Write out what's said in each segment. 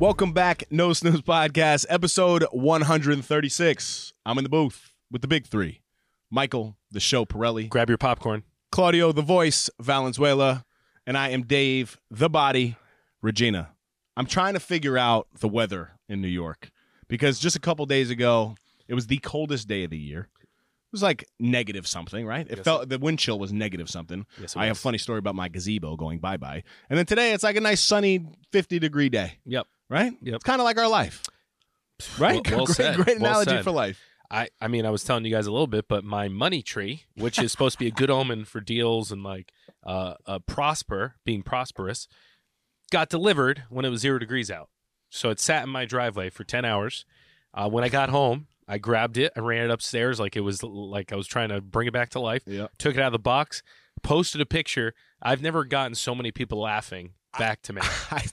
Welcome back, No Snooze Podcast, episode 136. I'm in the booth with the big three Michael, the show Pirelli, Grab your popcorn. Claudio, the voice Valenzuela, and I am Dave, the body Regina. I'm trying to figure out the weather in New York because just a couple days ago, it was the coldest day of the year. It was like negative something, right? It Yes, felt the wind chill was negative something. Yes, I have a funny story about my gazebo going bye bye. And then today it's like a nice sunny 50 degree day, Yep. Right? Yep. It's kind of like our life, right? Well- well great, said. great Well analogy said. for life. I, I mean, I was telling you guys a little bit, but my money tree, which is supposed to be a good omen for deals and like uh, uh, prosper, being prosperous, got delivered when it was zero degrees out. So it sat in my driveway for 10 hours. Uh, when I got home, I grabbed it, I ran it upstairs like it was like I was trying to bring it back to life, Yeah. took it out of the box, posted a picture. I've never gotten so many people laughing back to me. I,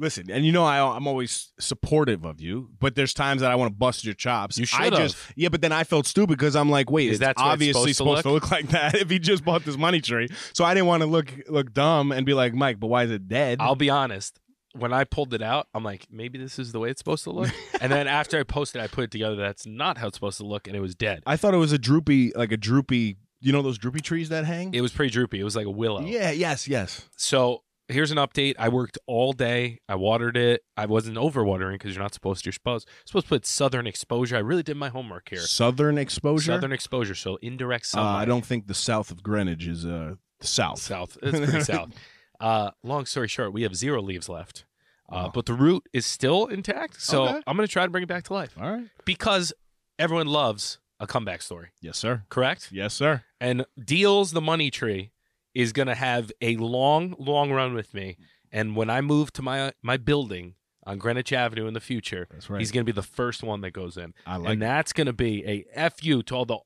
listen, and you know I, I'm always supportive of you, but there's times that I want to bust your chops. You should've. just yeah, but then I felt stupid because I'm like, wait, Is that obviously supposed supposed, to to, look? like that if he just bought this money tree. So I didn't want to look look dumb and be like, Mike, but why is it dead? I'll be honest. When I pulled it out, I'm like, maybe this is the way it's supposed to look. and then after I posted, I put it together. That's not how it's supposed to look, and it was dead. I thought it was a droopy, like a droopy. You know those droopy trees that hang? It was pretty droopy. It was like a willow. Yeah. Yes. Yes. So here's an update. I worked all day. I watered it. I wasn't overwatering because you're not supposed to. You're supposed supposed to put southern exposure. I really did my homework here. Southern exposure. Southern exposure, so indirect Uh, sunlight. I don't think the south of Greenwich is uh south. south. It's pretty south. Uh, long story short, we have zero leaves left. Uh, Oh. But the root is still intact, so Okay. I'm going to try to bring it back to life. All right. because everyone loves a comeback story, Yes, sir. correct? Yes, sir. And Deals the Money Tree is going to have a long, long run with me. And when I move to my my building on Greenwich Avenue in the future, right. he's going to be the first one that goes in. I like and that's going to be a fu to all the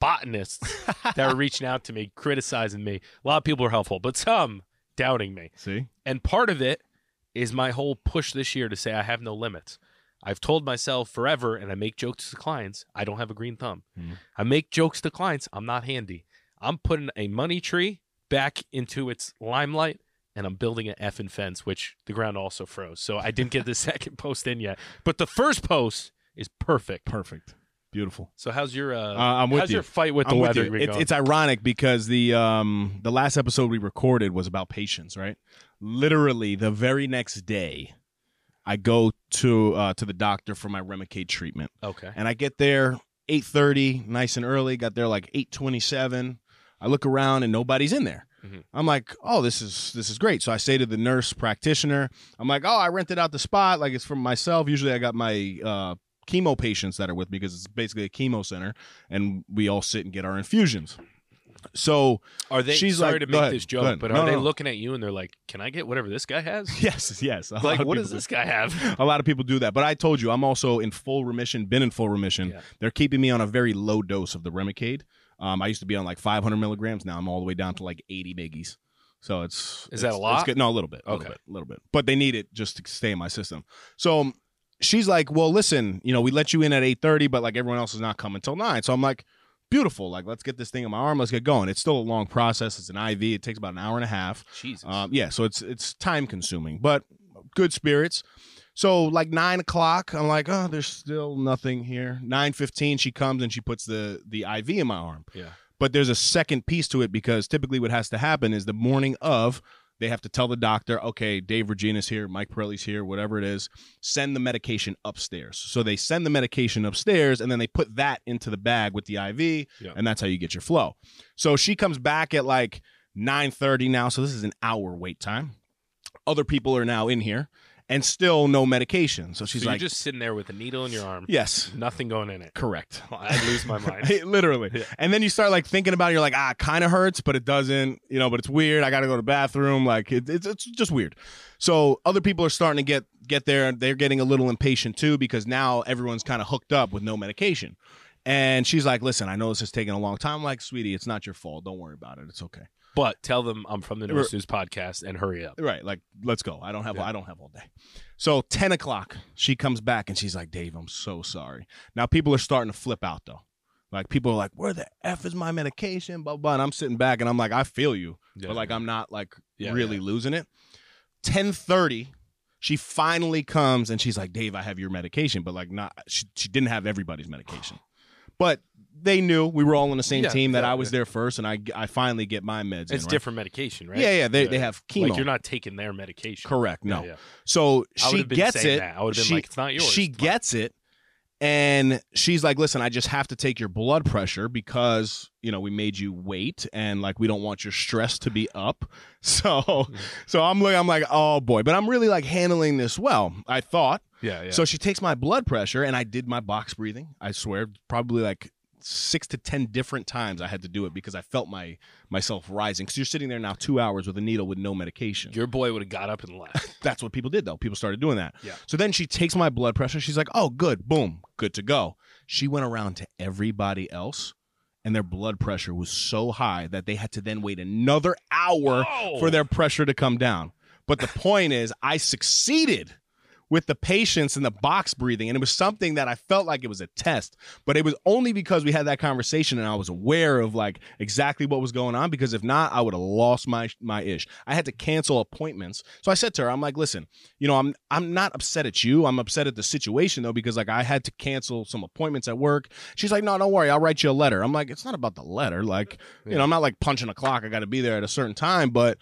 botanists that are reaching out to me, criticizing me. A lot of people are helpful, but some doubting me. See. And part of it is my whole push this year to say I have no limits. I've told myself forever, and I make jokes to clients, I don't have a green thumb. Mhm. I make jokes to clients, I'm not handy. I'm putting a money tree back into its limelight, and I'm building an effing fence, which the ground also froze. So I didn't get the second post in yet. But the first post is perfect. Perfect. Beautiful. So how's your uh, Uh, I'm with how's you. your fight with the I'm with weather? you. It's, it's ironic because the um the last episode we recorded was about patience, right? Literally the very next day, I go to uh, to the doctor for my Remicade treatment, okay. and I get there eight thirty, nice and early. Got there like eight twenty seven. I look around and nobody's in there. Mhm. I'm like, oh, this is this is great. So I say to the nurse practitioner, I'm like, oh, I rented out the spot, like it's for myself. Usually I got my uh, chemo patients that are with me because it's basically a chemo center, and we all sit and get our infusions. So Are they She's sorry like- to make ahead, this joke, but No, are they no. looking at you and they're like, "Can I get whatever this guy has?" yes, yes. like, what does do. this guy have? A lot of people do that, but I told you I'm also in full remission. Been in full remission. Yeah. They're keeping me on a very low dose of the Remicade. Um, I used to be on like 500 milligrams. Now I'm all the way down to like 80 biggies. So it's Is that a lot? It's good. No, a little bit. A little Okay. bit. A little bit. But they need it just to stay in my system. So um, she's like, "Well, listen, you know, we let you in at 8:30, but like everyone else is not coming till nine. So I'm like, "Beautiful. Like, let's get this thing in my arm. Let's get going." It's still a long process. It's an IV. It takes about an hour and a half. Jesus. Um, yeah, so it's it's time consuming, but good spirits. So like nine o'clock, I'm like, oh, there's still nothing here. Nine fifteen, she comes and she puts the the IV in my arm. yeah. But there's a second piece to it because typically what has to happen is the morning of they have to tell the doctor, okay, Dave Regina's here, Mike Pirelli's here, whatever it is, send the medication upstairs. So they send the medication upstairs and then they put that into the bag with the IV, Yeah. and that's how you get your flow. So she comes back at like 9:30 now, so this is an hour wait time. Other people are now in here, and still no medication. So she's so like, you're just sitting there with a needle in your arm, yes, nothing going in it. correct. I'd lose my mind. Literally. Yeah. And then you start like thinking about it. You're like, ah, it kind of hurts, but it doesn't, you know, but it's weird. I got to go to the bathroom. Like it, it's, it's just weird. So other people are starting to get, get there. They're getting a little impatient too, because now everyone's kind of hooked up with no medication. And she's like, listen, I know this is taking a long time. I'm like, sweetie, it's not your fault. Don't worry about it. It's okay. But tell them I'm from the. No Snooze podcast and hurry up. Right. Like, let's go. I don't have, Yeah. I don't have all day. So 10 o'clock, she comes back and she's like, Dave, I'm so sorry. Now people are starting to flip out though. Like people are like, where the F is my medication? Blah, blah. And I'm sitting back and I'm like, I feel you. Yeah. But like, I'm not like Yeah, really losing it. 1030, she finally comes and she's like, Dave, I have your medication. But like, not, she, she didn't have everybody's medication. But they knew we were all on the same Yeah, team that yeah, I was yeah. there first and I, I finally get my meds in, It's right? different medication, right? Yeah, yeah. They, they have chemo. Like you're not taking their medication. Correct. No. Yeah, yeah. So I she been gets saying it. That. I would have been She- like, it's not yours. She It's mine. gets it, and she's like, "Listen, I just have to take your blood pressure because you know we made you wait, and like we don't want your stress to be up." So, Mm-hmm. so I'm like, I'm like, oh boy, but I'm really like handling this well. I thought. Yeah, yeah. So she takes my blood pressure, and I did my box breathing. I swear, probably like six to ten different times I had to do it because I felt my myself rising. Because you're sitting there now two hours with a needle with no medication. your boy would have got up and left. That's what people did though. People started doing that. Yeah. So then she takes my blood pressure. She's like, "Oh, good. Boom. Good to go." She went around to everybody else and their blood pressure was so high that they had to then wait another hour Oh. for their pressure to come down. But the point is, I succeeded with the patience and the box breathing. And it was something that I felt like it was a test, but it was only because we had that conversation and I was aware of like exactly what was going on. Because if not, I would have lost my my ish. I had to cancel appointments. So I said to her, I'm like, listen, you know, I'm I'm not upset at you. I'm upset at the situation though, because like I had to cancel some appointments at work. She's like, no, don't worry, I'll write you a letter. I'm like, it's not about the letter. Like, you know, I'm not like punching a clock. I got to be there at a certain time, but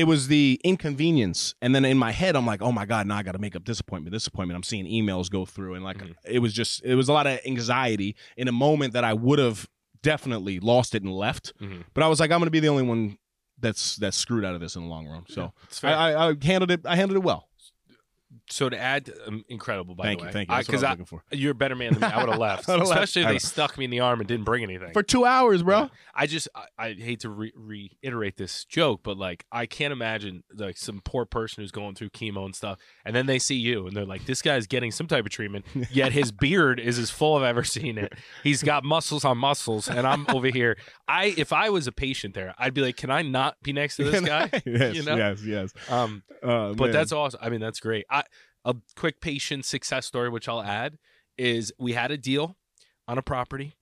it was the inconvenience and then in my head i'm like oh my god now i gotta make up this appointment this appointment i'm seeing emails go through and like Mhm. it was just it was a lot of anxiety in a moment that i would have definitely lost it and left Mhm. but i was like i'm gonna be the only one that's that's screwed out of this in the long run so It's I. I, I handled it i handled it well so to add, um, incredible by thank the you way. thank you that's Because what i was looking for you're a better man than me. I would have left, I especially if they stuck me in the arm and didn't bring anything. for two hours bro Yeah. I just I, I hate to re- reiterate this joke, but like I can't imagine like some poor person who's going through chemo and stuff, and then they see you and they're like, "This guy's getting some type of treatment, yet his beard is as full as I've ever seen it. He's got muscles on muscles, and I'm over here. I if I was a patient there, I'd be like, "Can I not be next to this guy?" yes You know? yes yes Um, uh, but man. that's awesome. I mean, that's great. I, a quick patient success story, which I'll add, is we had a deal on a property.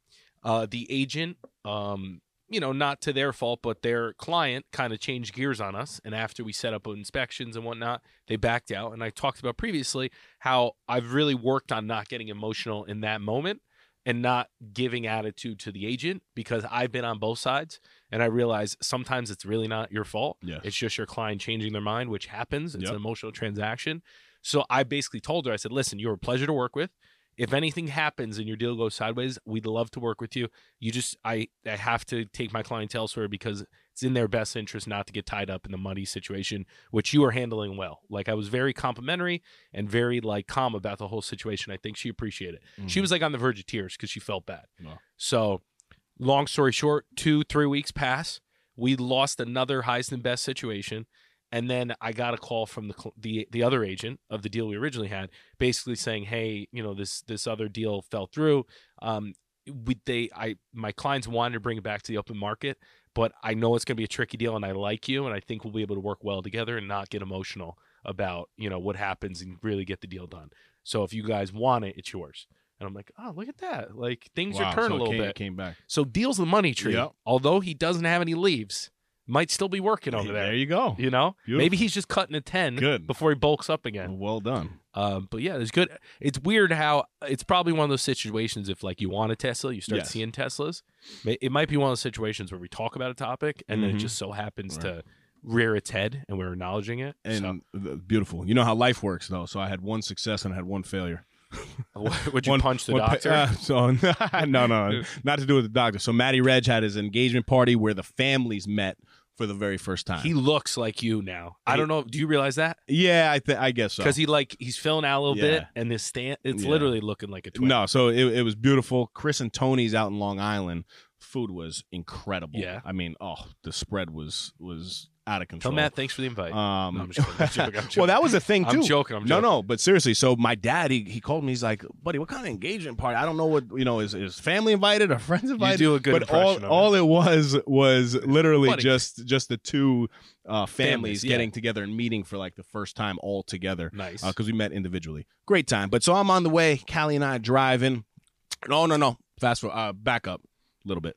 Uh, the agent, um, you know, not to their fault, but their client kind of changed gears on us. And after we set up inspections and whatnot, they backed out. And I talked about previously how I've really worked on not getting emotional in that moment and not giving attitude to the agent because I've been on both sides and I realize sometimes it's really not your fault. Yes. It's just your client changing their mind, which happens. It's Yep. an emotional transaction. So I basically told her, I said, listen, you're a pleasure to work with. If anything happens and your deal goes sideways, we'd love to work with you. You just, I, I have to take my clientele elsewhere because it's in their best interest not to get tied up in the money situation, which you are handling well. Like I was very complimentary and very like calm about the whole situation. I think she appreciated it. She Mhm. was like on the verge of tears because she felt bad. Wow. So, long story short, two, three weeks pass. We lost another highest and best situation. And then I got a call from the, the the other agent of the deal we originally had, basically saying, "Hey, you know this this other deal fell through. Um, we they I my clients wanted to bring it back to the open market, but I know it's going to be a tricky deal, and I like you, and I think we'll be able to work well together and not get emotional about you know what happens and really get the deal done. So if you guys want it, it's yours." And I'm like, "Oh, look at that! Like things Wow, are turning so a little came, bit." came back So deals the money tree. Yep. Although he doesn't have any leaves, might still be working over there. there you go You know, Beautiful. maybe he's just cutting a ten Good. before he bulks up again. well done Um, but yeah, it's good. It's weird how it's probably one of those situations. If like you want a Tesla, you start Yes. seeing Teslas. It might be one of those situations where we talk about a topic and then it Mhm. just so happens Right. to rear its head and we're acknowledging it. and uh, beautiful you know how life works though so i had one success and I had one failure so, would you One- punch the pa- doctor? uh, so no, no, no, not to do with the doctor. So Matty Reg had his engagement party where the families met for the very first time. He looks like you now. I don't know. Do you realize that? yeah, I th- I guess so. Because he like he's filling out a little Yeah. bit, and this stand it's Yeah. literally looking like a twin. No, so it, it was beautiful. Chris and Tony's out in Long Island. Food was incredible. Yeah. I mean, oh, the spread was was out of Tell control. Matt thanks for the invite. Um, No, I'm just kidding. I'm joking. I'm joking. well, that was a thing too. I'm joking. I'm no, joking. no, but seriously. So my dad, he, he called me. He's like, "Buddy, what kind of engagement party? I don't know what you know. Is is family invited or friends invited? do a good but all impression of all it was was literally Buddy. just just the two uh, families, Families, yeah. getting together and meeting for like the first time all together Nice. because we met individually. Great time. But so I'm on the way. Callie and I driving. No, no, no. Fast forward. Uh, back up a little bit.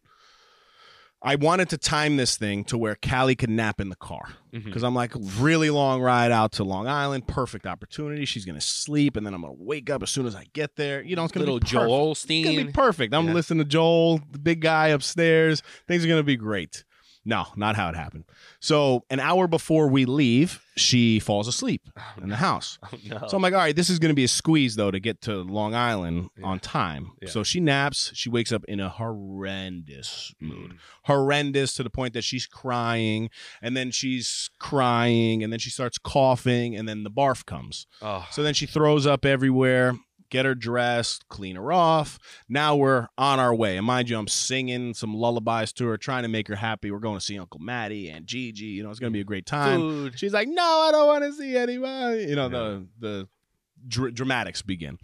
I wanted to time this thing to where Callie could nap in the car mm-hmm. because I'm like really long ride out to Long Island, perfect opportunity. She's gonna sleep, and then I'm gonna wake up as soon as I get there. You know, it's gonna Little be perfect. Joel It's gonna be perfect. I'm Yeah. listening to Joel, the big guy upstairs. Things are gonna be great. No, not how it happened. So an hour before we leave, she falls asleep in the house. Oh, no. So I'm like, all right, this is going to be a squeeze though to get to Long Island Yeah. on time. Yeah. So she naps. She wakes up in a horrendous mood, Mm. horrendous to the point that she's crying, and then she's crying, and then she starts coughing, and then the barf comes. Oh, So then she throws up everywhere. Get her dressed, clean her off. Now we're on our way. And mind you, I'm singing some lullabies to her, trying to make her happy. We're going to see Uncle Matty and Gigi. You know, it's going to be a great time. food. She's like, "No, I don't want to see anybody." You know, Yeah. the the dr- dramatics begin.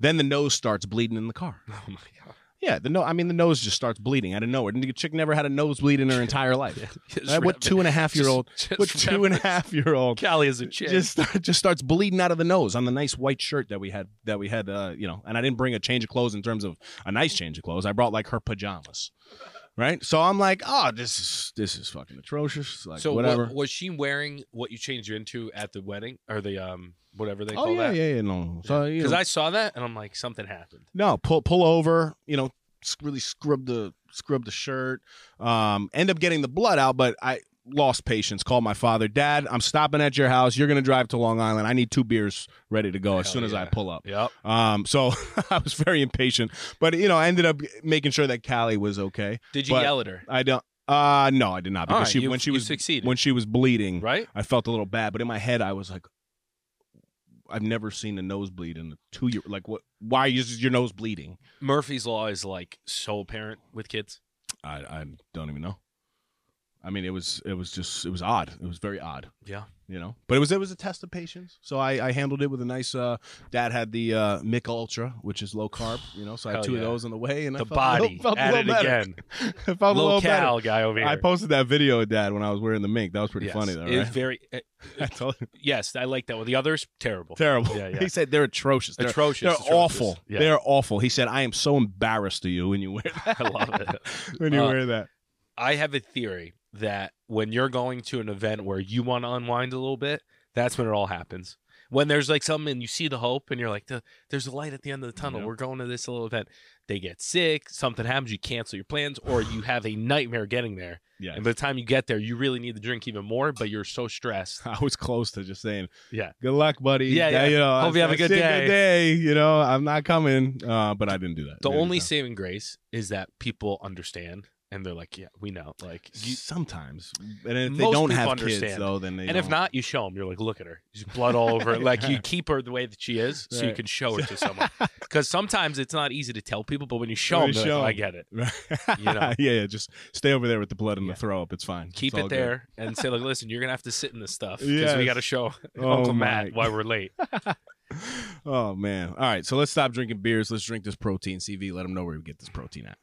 Then the nose starts bleeding in the car. Oh my god. Yeah, the no. I mean, the nose just starts bleeding out of nowhere. The chick never had a nosebleed in her entire life. Just Uh, what two and a half year old? just- just What two and a half year old? Callie is a chick. Just just starts bleeding out of the nose on the nice white shirt that we had that we had uh you know and I didn't bring a change of clothes in terms of a nice change of clothes I brought like her pajamas right so I'm like oh this is this is fucking atrocious like so whatever wa- was she wearing what you changed into at the wedding or the um whatever they oh call yeah that? yeah yeah no so Because I saw that and I'm like something happened. No, pull pull over. You know, really scrub the scrub the shirt. Um, end up getting the blood out, but I lost patience. Called my father. Dad, I'm stopping at your house. You're gonna drive to Long Island. I need two beers ready to go as Hell soon as I pull up. Yep. Um, so I was very impatient, but you know, I ended up making sure that Callie was okay. Did you But- yell at her? I don't. Uh, no, I did not because right, she you- when she was succeeded. when she was bleeding, Right? I felt a little bad, but in my head, I was like, I've never seen a nosebleed in a two year. Like, what? Why is your nose bleeding? Murphy's law is like so apparent with kids. I I don't even know. I mean, it was it was just it was odd. It was very odd, Yeah. you know. But it was it was a test of patience. So I, I handled it with a nice. Uh, Dad had the uh, Mich Ultra, which is low carb, you know. So I had Hell two yeah. of those on the way, and I The felt body felt a at it little better. again. I felt a Low little better. cal guy over here. I posted that video of Dad when I was wearing the mink. That was pretty Yes. funny though, It was right? very uh, I told him. yes, I like that one. The others terrible. Terrible. Yeah, yeah. He said they're atrocious. They're, Atrocious. They're atrocious. awful. Yeah. They're awful. He said, "I am so embarrassed to you when you wear that." I love it. when you Uh, wear that. I have a theory that when you're going to an event where you want to unwind a little bit, that's when it all happens. When there's like something and you see the hope and you're like, there's a light at the end of the tunnel. We're going to this little event. They get sick, something happens, you cancel your plans, or you have a nightmare getting there. Yeah. And by the time you get there, you really need to drink even more, but you're so stressed. I was close to just saying, Yeah. good luck, buddy." Yeah, yeah. You know, Hope I- you have a I good said, day. day. You know, I'm not coming, uh, but I didn't do that. The didn't only do saving grace is that people understand and they're like, yeah, we know. Like, you, sometimes, and if they don't have kids, understand. though, then they and if don't. not, you show them. You're like, look at her. There's blood all over. her. Like you keep her the way that she is, so you can show her to someone. Because sometimes it's not easy to tell people, but when you show When them, you like, show oh, I get it. you know. yeah, yeah, just stay over there with the blood and Yeah. the throw up. It's fine. Keep It's it good. there and say, like, listen, you're gonna have to sit in this stuff because Yes. we got to show Oh, Uncle my. Matt why we're late. Oh man! All right, so let's stop drinking beers. Let's drink this protein. CV, let them know where we get this protein at.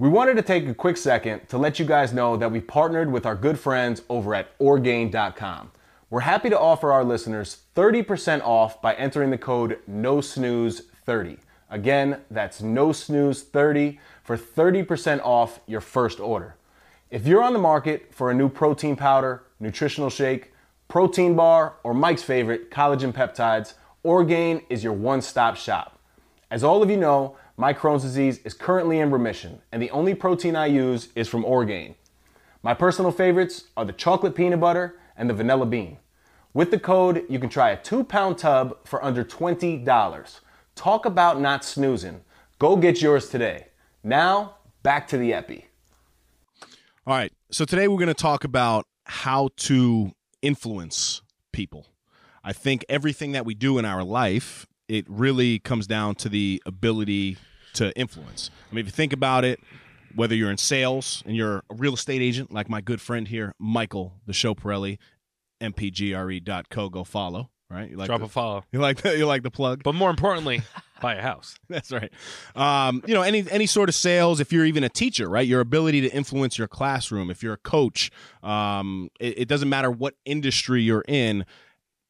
We wanted to take a quick second to let you guys know that we partnered with our good friends over at Orgain.com. We're happy to offer our listeners 30% off by entering the code NOSNOOZE30. Again, that's NOSNOOZE30 for 30% off your first order. If you're on the market for a new protein powder, nutritional shake, protein bar, or Mike's favorite, collagen peptides, Orgain is your one stop shop. As all of you know, my Crohn's disease is currently in remission, and the only protein I use is from Orgain. My personal favorites are the chocolate peanut butter and the vanilla bean. With the code, you can try a two pound tub for under $20. Talk about not snoozing. Go get yours today. Now, back to the Epi. All right, So today we're going to talk about how to influence people. I think everything that we do in our life, it really comes down to the ability to influence. I mean, if you think about it, whether you're in sales and you're a real estate agent, like my good friend here, Michael, the show Pirelli, mpgre.co, go follow, right? You like Drop the, a follow. you like the, you like the plug? But more importantly, buy a house. That's right. Um, you know, any any sort of sales. If you're even a teacher, right? Your ability to influence your classroom. If you're a coach, um, it, it doesn't matter what industry you're in,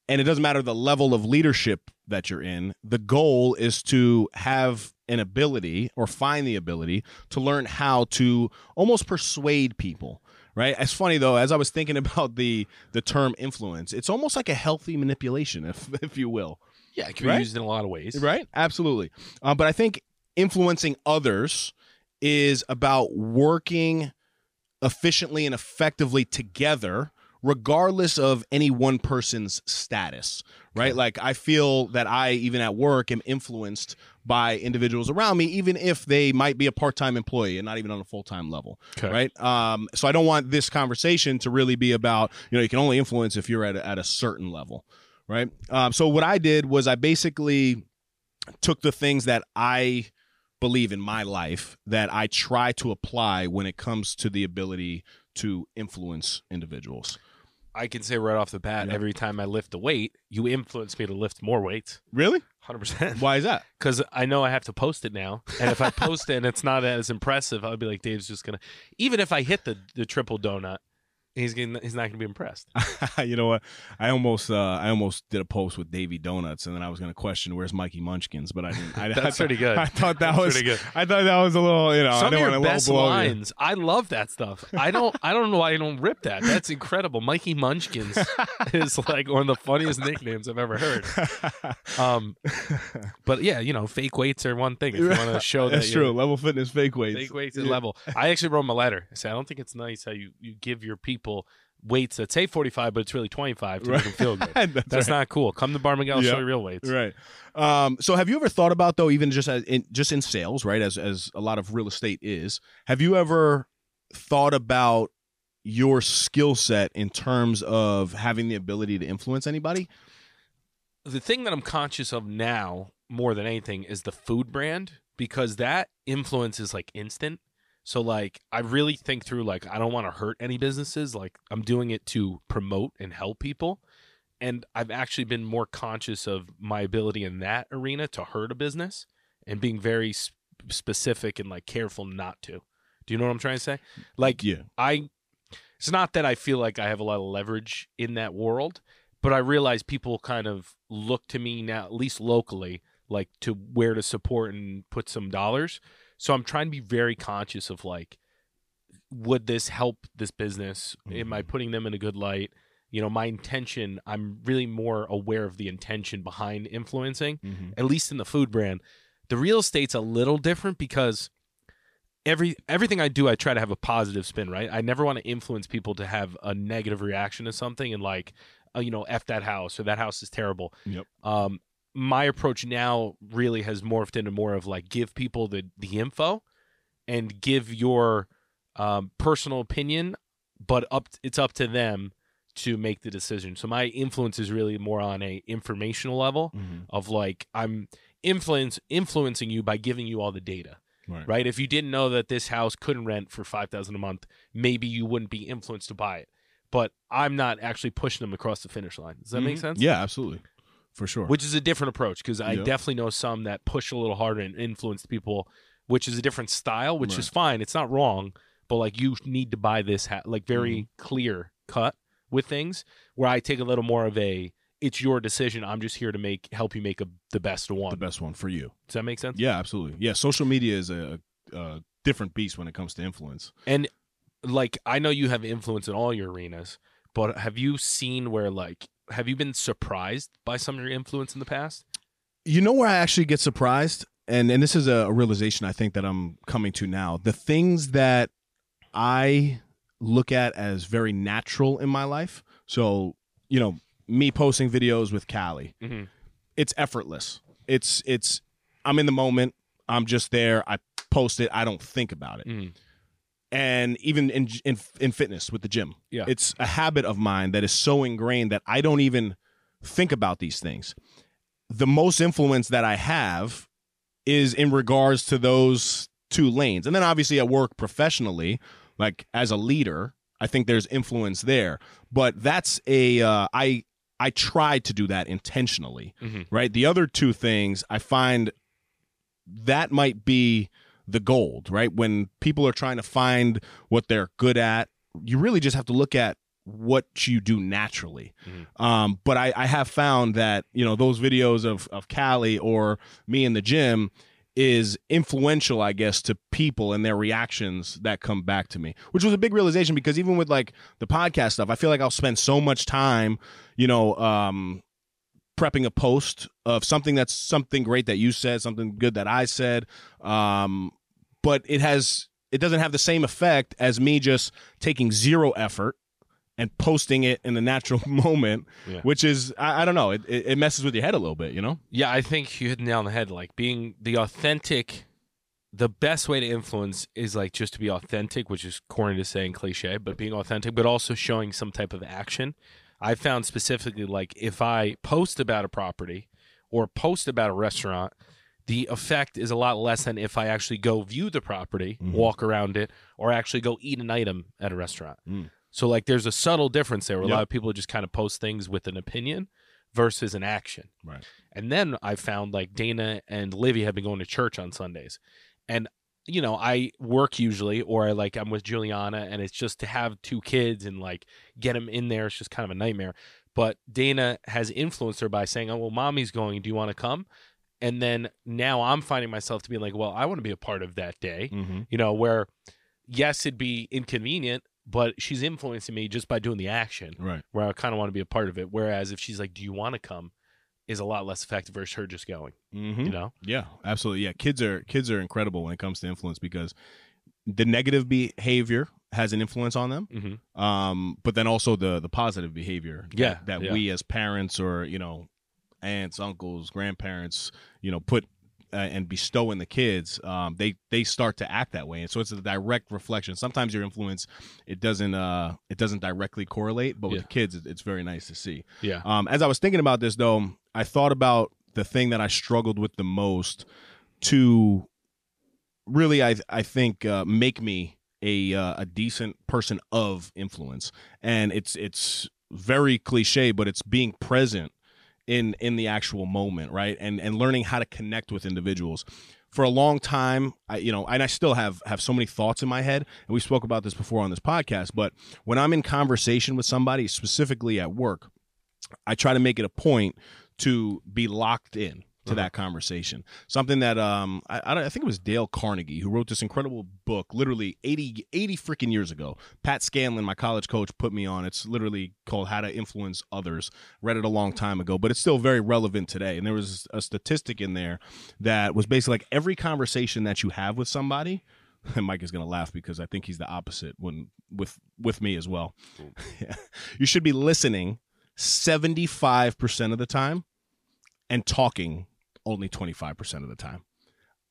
and it doesn't matter the level of leadership that you're in. The goal is to have an ability or find the ability to learn how to almost persuade people. Right. It's funny though, as I was thinking about the the term influence, it's almost like a healthy manipulation, if if you will. Yeah, it can be used in a lot of ways. Right? Absolutely. Um, but I think influencing others is about working efficiently and effectively together, regardless of any one person's status. Right? Like I feel that I, even at work, am influenced by individuals around me, even if they might be a part-time employee and not even on a full-time level. Okay. Right? Um, so I don't want this conversation to really be about, you know, you can only influence if you're at a, at a certain level. Right? Um, so what I did was I basically took the things that I believe in my life that I try to apply when it comes to the ability to influence individuals. I can say right off the bat, Yeah. every time I lift a weight, you influence me to lift more weights. Really? 100%. Why is that? Because I know I have to post it now. And if I post it and it's not as impressive, I'll be like, Dave's just going to. Even if I hit the, the triple donut, he's gonna, he's not going to be impressed. you know what? I almost uh, I almost did a post with Davy Donuts, and then I was going to question where's Mikey Munchkins, but I didn't. I, That's I, pretty good. I thought that That's was pretty good. I thought that was a little. You know, I Some of your best blow you. lines, I love that stuff. I don't, I don't know why you don't rip that. That's incredible. Mikey Munchkins is like one of the funniest nicknames I've ever heard. Um, but yeah, you know, fake weights are one thing. If you want to show that That's true. Level fitness fake weights. fake weights Yeah. level. I actually wrote him a letter. I said, I don't think it's nice how you, you give your people weights that say 45, but it's really 25 to make them feel good. That's That's right. not cool. Come to Bar Miguel, I'll show you real weights. Right. Um, so have you ever thought about though, even just as in just in sales, right? As as a lot of real estate is, have you ever thought about your skill set in terms of having the ability to influence anybody? the thing that I'm conscious of now more than anything is the food brand because that influence is like instant. So like I really think through like I don't want to hurt any businesses. Like I'm doing it to promote and help people. And I've actually been more conscious of my ability in that arena to hurt a business and being very sp- specific and like careful not to. Do you know what I'm trying to say? Like Yeah. I it's not that I feel like I have a lot of leverage in that world, but I realize people kind of look to me now, at least locally, like to where to support and put some dollars. So I'm trying to be very conscious of like, would this help this business? Am I putting them in a good light? You know, my intention, I'm really more aware of the intention behind influencing Mhm. at least in the food brand. The real estate's a little different because every everything I do, I try to have a positive spin. Right? I never want to influence people to have a negative reaction to something and like, uh, you know, f that house or that house is terrible. Yep. Um, my approach now really has morphed into more of like give people the the info and give your um, personal opinion, but up it's up to them to make the decision. So my influence is really more on a informational level Mhm. of like I'm influence influencing you by giving you all the data Right. right if you didn't know that this house couldn't rent for 5000 a month maybe you wouldn't be influenced to buy it but i'm not actually pushing them across the finish line does that make Mhm. sense Yeah, absolutely. For sure. which is a different approach because i Yeah. definitely know some that push a little harder and influence people which is a different style which is fine it's not wrong but like you need to buy this hat like very Mm-hmm. clear cut with things where i take a little more of a it's your decision i'm just here to make help you make a, the best one the best one for you. does that make sense Yeah, absolutely. Yeah, social media is a, a different beast when it comes to influence. And like I know you have influence in all your arenas, but have you seen where like have you been surprised by some of your influence in the past? You know where I actually get surprised, and and this is a, realization I think that I'm coming to now. The things that I look at as very natural in my life. So you know, me posting videos with Callie, Mhm. it's effortless. It's it's I'm in the moment. I'm just there. I post it. I don't think about it. Mhm. And even in, in in fitness with the gym. Yeah. It's a habit of mine that is so ingrained that I don't even think about these things. The most influence that I have is in regards to those two lanes. And then obviously at work professionally, like as a leader, I think there's influence there. But that's a uh, I I try to do that intentionally, Mhm. right? The other two things I find that might be the gold, right? When people are trying to find what they're good at, you really just have to look at what you do naturally. Um, but I, I have found that, you know, those videos of, of Callie or me in the gym is influential, I guess, to people and their reactions that come back to me, which was a big realization because even with like the podcast stuff, I feel like I'll spend so much time, you know, um, prepping a post of something that's something great that you said, something good that I said. Um, but it has it doesn't have the same effect as me just taking zero effort and posting it in the natural moment, Yeah. which is I, I don't know, it, it messes with your head a little bit, you know? Yeah, I think you hit the nail on the head. Like being the authentic, the best way to influence is like just to be authentic, which is corny to say and cliche, but being authentic, but also showing some type of action. I found specifically like if I post about a property or post about a restaurant, the effect is a lot less than if I actually go view the property, walk around it, or actually go eat an item at a restaurant. Mm. So like there's a subtle difference there where a lot of people just kind of post things with an opinion versus an action. Right. And then I found like Dana and Livy have been going to church on Sundays. And you know, I work usually or I like I'm with Juliana and it's just to have two kids and like get them in there it's just kind of a nightmare. But Dana has influenced her by saying, "Oh, well, mommy's going. Do you want to come?" And then now I'm finding myself to be like, "Well, I want to be a part of that day." Mm-hmm. You know, where yes, it'd be inconvenient, but she's influencing me just by doing the action Right. where I kind of want to be a part of it. Whereas if she's like, "Do you want to come?" is a lot less effective versus her just going. Mm-hmm. You know, Yeah, absolutely. Yeah, kids are kids are incredible when it comes to influence because the negative behavior has an influence on them, mm-hmm. um, but then also the the positive behavior. that- Yeah, that, yeah. we as parents or you know aunts, uncles, grandparents, you know, put uh, and bestow in the kids, um, they they start to act that way, and so it's a direct reflection. Sometimes your influence it doesn't uh it doesn't directly correlate, but with Yeah. the kids, it, it's very nice to see. yeah, Um, as I was thinking about this, though, I thought about the thing that I struggled with the most to really, I I think, uh, make me a uh, a decent person of influence, and it's it's very cliche, but it's being present in in the actual moment, right? And and learning how to connect with individuals. For a long time, I you know, and I still have have so many thoughts in my head, and we spoke about this before on this podcast. But when I'm in conversation with somebody, specifically at work, I try to make it a point to be locked in to that conversation. Something that um I, I think it was Dale Carnegie who wrote this incredible book literally 80 80 freaking years ago. Pat Scanlon, my college coach, put me on. It's literally called How to Influence Others. Read it a long time ago, but it's still very relevant today. And there was a statistic in there that was basically like every conversation that you have with somebody and Mike is going to laugh because I think he's the opposite when with with me as well. Yeah. You should be listening 75% of the time and talking only 25% of the time.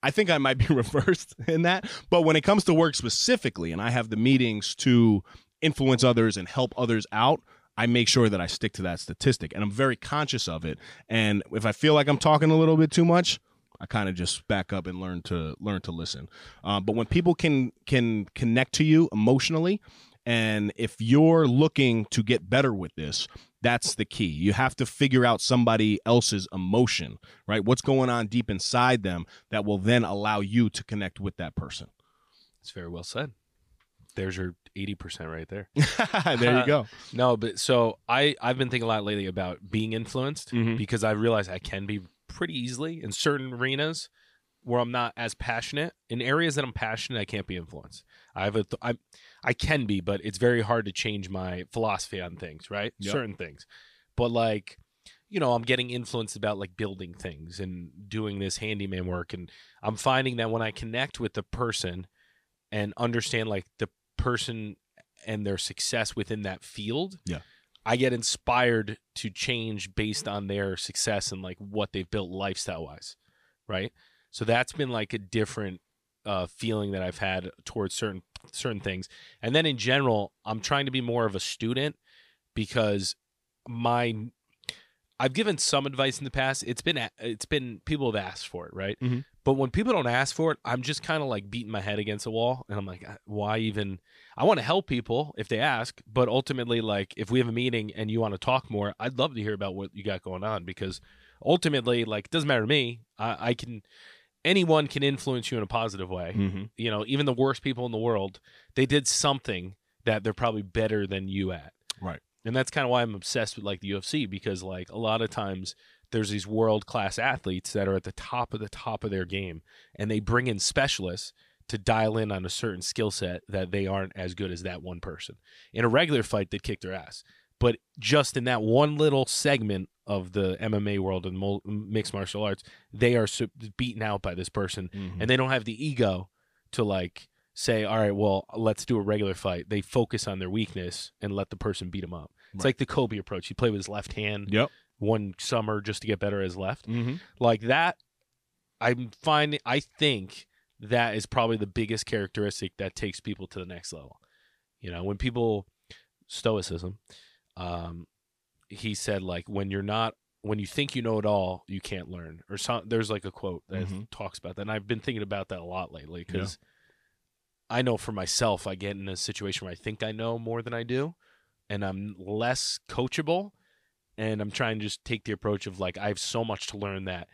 I think I might be reversed in that, but when it comes to work specifically and I have the meetings to influence others and help others out, I make sure that I stick to that statistic and I'm very conscious of it. And if I feel like I'm talking a little bit too much, I kind of just back up and learn to learn to listen. Um, but when people can can connect to you emotionally, and if you're looking to get better with this, that's the key. You have to figure out somebody else's emotion, right? What's going on deep inside them that will then allow you to connect with that person. it's very well said. There's your eighty percent right there. there you go. No, but so I I've been thinking a lot lately about being influenced Mhm. because I realize I can be pretty easily in certain arenas where I'm not as passionate. In areas that I'm passionate, I can't be influenced. I have a th- I I can be, but it's very hard to change my philosophy on things, right? Yep. Certain things. But like you know, I'm getting influenced about like building things and doing this handyman work and I'm finding that when I connect with the person and understand like the person and their success within that field, Yeah. I get inspired to change based on their success and like what they've built lifestyle wise, right? So that's been like a different uh, feeling that I've had towards certain certain things. And then in general, I'm trying to be more of a student because my I've given some advice in the past. It's been it's been people have asked for it, right? Mhm. But when people don't ask for it, I'm just kind of like beating my head against a wall, and I'm like, "Uh, why even? I want to help people if they ask, but ultimately, like if we have a meeting and you want to talk more, I'd love to hear about what you got going on because ultimately, like, it doesn't matter to me. I, I can anyone can influence you in a positive way Mm-hmm. you know, even the worst people in the world, they did something that they're probably better than you at. Right. And that's kind of why I'm obsessed with like the UFC because like a lot of times there's these world class athletes that are at the top of the top of their game and they bring in specialists to dial in on a certain skill set that they aren't as good as that one person. In a regular fight, they'd kick their ass. But just in that one little segment of the MMA world and mixed martial arts, they are su- beaten out by this person Mm-hmm. and they don't have the ego to like say, all right, well, let's do a regular fight. They focus on their weakness and let the person beat them up. It's like the Kobe approach. He played with his left hand Yep. one summer just to get better at his left. Mm-hmm. Like that, I'm finding. I think that is probably the biggest characteristic that takes people to the next level. You know, when people stoicism, um, he said like when you're not when you think you know it all, you can't learn. Or some, there's like a quote that Mhm. talks about that, and I've been thinking about that a lot lately Yeah. because I know for myself, I get in a situation where I think I know more than I do, and I'm less coachable, and I'm trying to just take the approach of like I have so much to learn that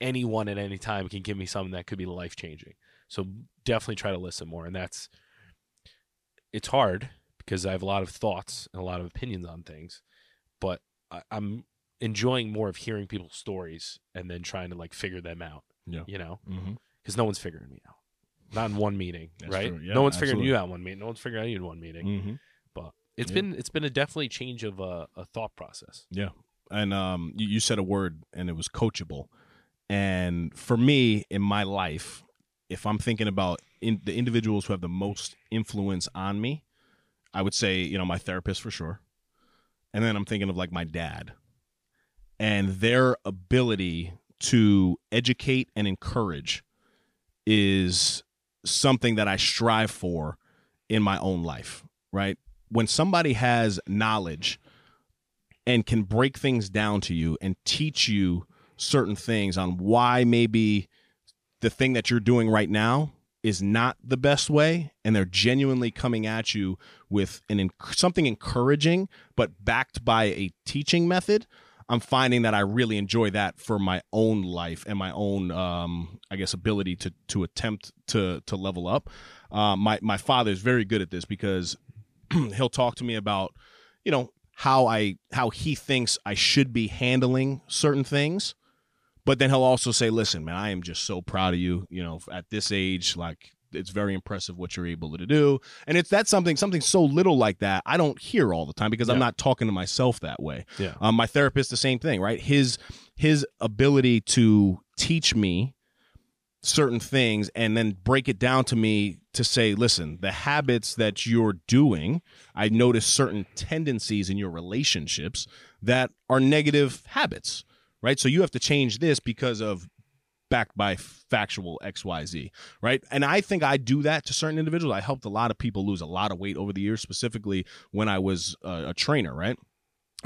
anyone at any time can give me something that could be life changing. So definitely try to listen more, and that's it's hard because I have a lot of thoughts and a lot of opinions on things, but I, I'm enjoying more of hearing people's stories and then trying to like figure them out. Yeah. You know, Mm-hmm. because no one's figuring me out. Not in one meeting, That's right? Yeah, no one's figuring you out in one meeting. No one's figuring out you in one meeting. Mm-hmm. But it's Yeah. been it's been a definitely change of a, a thought process. Yeah. And um, you, you said a word, and it was coachable. And for me, in my life, if I'm thinking about in, the individuals who have the most influence on me, I would say, you know, my therapist for sure. And then I'm thinking of like my dad and their ability to educate and encourage is something that I strive for in my own life, right? When somebody has knowledge and can break things down to you and teach you certain things on why maybe the thing that you're doing right now is not the best way and they're genuinely coming at you with an something encouraging but backed by a teaching method i'm finding that i really enjoy that for my own life and my own um, i guess ability to to attempt to to level up uh, my my father is very good at this because he'll talk to me about you know how I how he thinks I should be handling certain things. But then he'll also say, "Listen, man, I am just so proud of you. You know, at this age, like it's very impressive what you're able to do." And it's that's something something so little like that I don't hear all the time because I'm not talking to myself that way. Yeah. Um, my therapist, the same thing, right? His his ability to teach me certain things and then break it down to me to say, listen, the habits that you're doing, I notice certain tendencies in your relationships that are negative habits, right? So you have to change this because of backed by factual XYZ, right? And I think I do that to certain individuals. I helped a lot of people lose a lot of weight over the years, specifically when I was a, a trainer, right?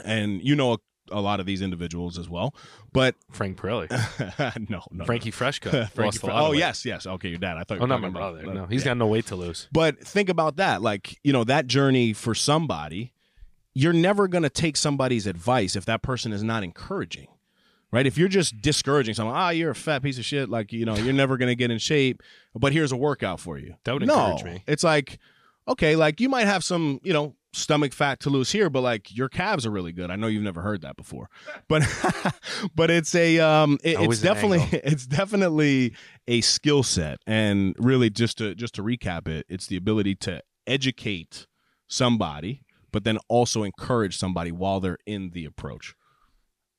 And you know a, a lot of these individuals as well, but Frank Pirelli, no, no, Frankie Freshco, Frankie Fre- oh yes, yes. Okay, your dad. I thought. Oh, not my talking about- brother. No, he's yeah. got no weight to lose. But think about that. Like you know that journey for somebody, you're never going to take somebody's advice if that person is not encouraging, right? If you're just discouraging someone, ah, you're a fat piece of shit. Like you know, you're never going to get in shape. But here's a workout for you. That would no, encourage me. It's like, okay, like you might have some, you know, stomach fat to lose here, but like your calves are really good. I know you've never heard that before, but but it's a um, it- it's definitely angle. it's definitely a skill set, and really just to just to recap it, it's the ability to educate somebody, but then also encourage somebody while they're in the approach.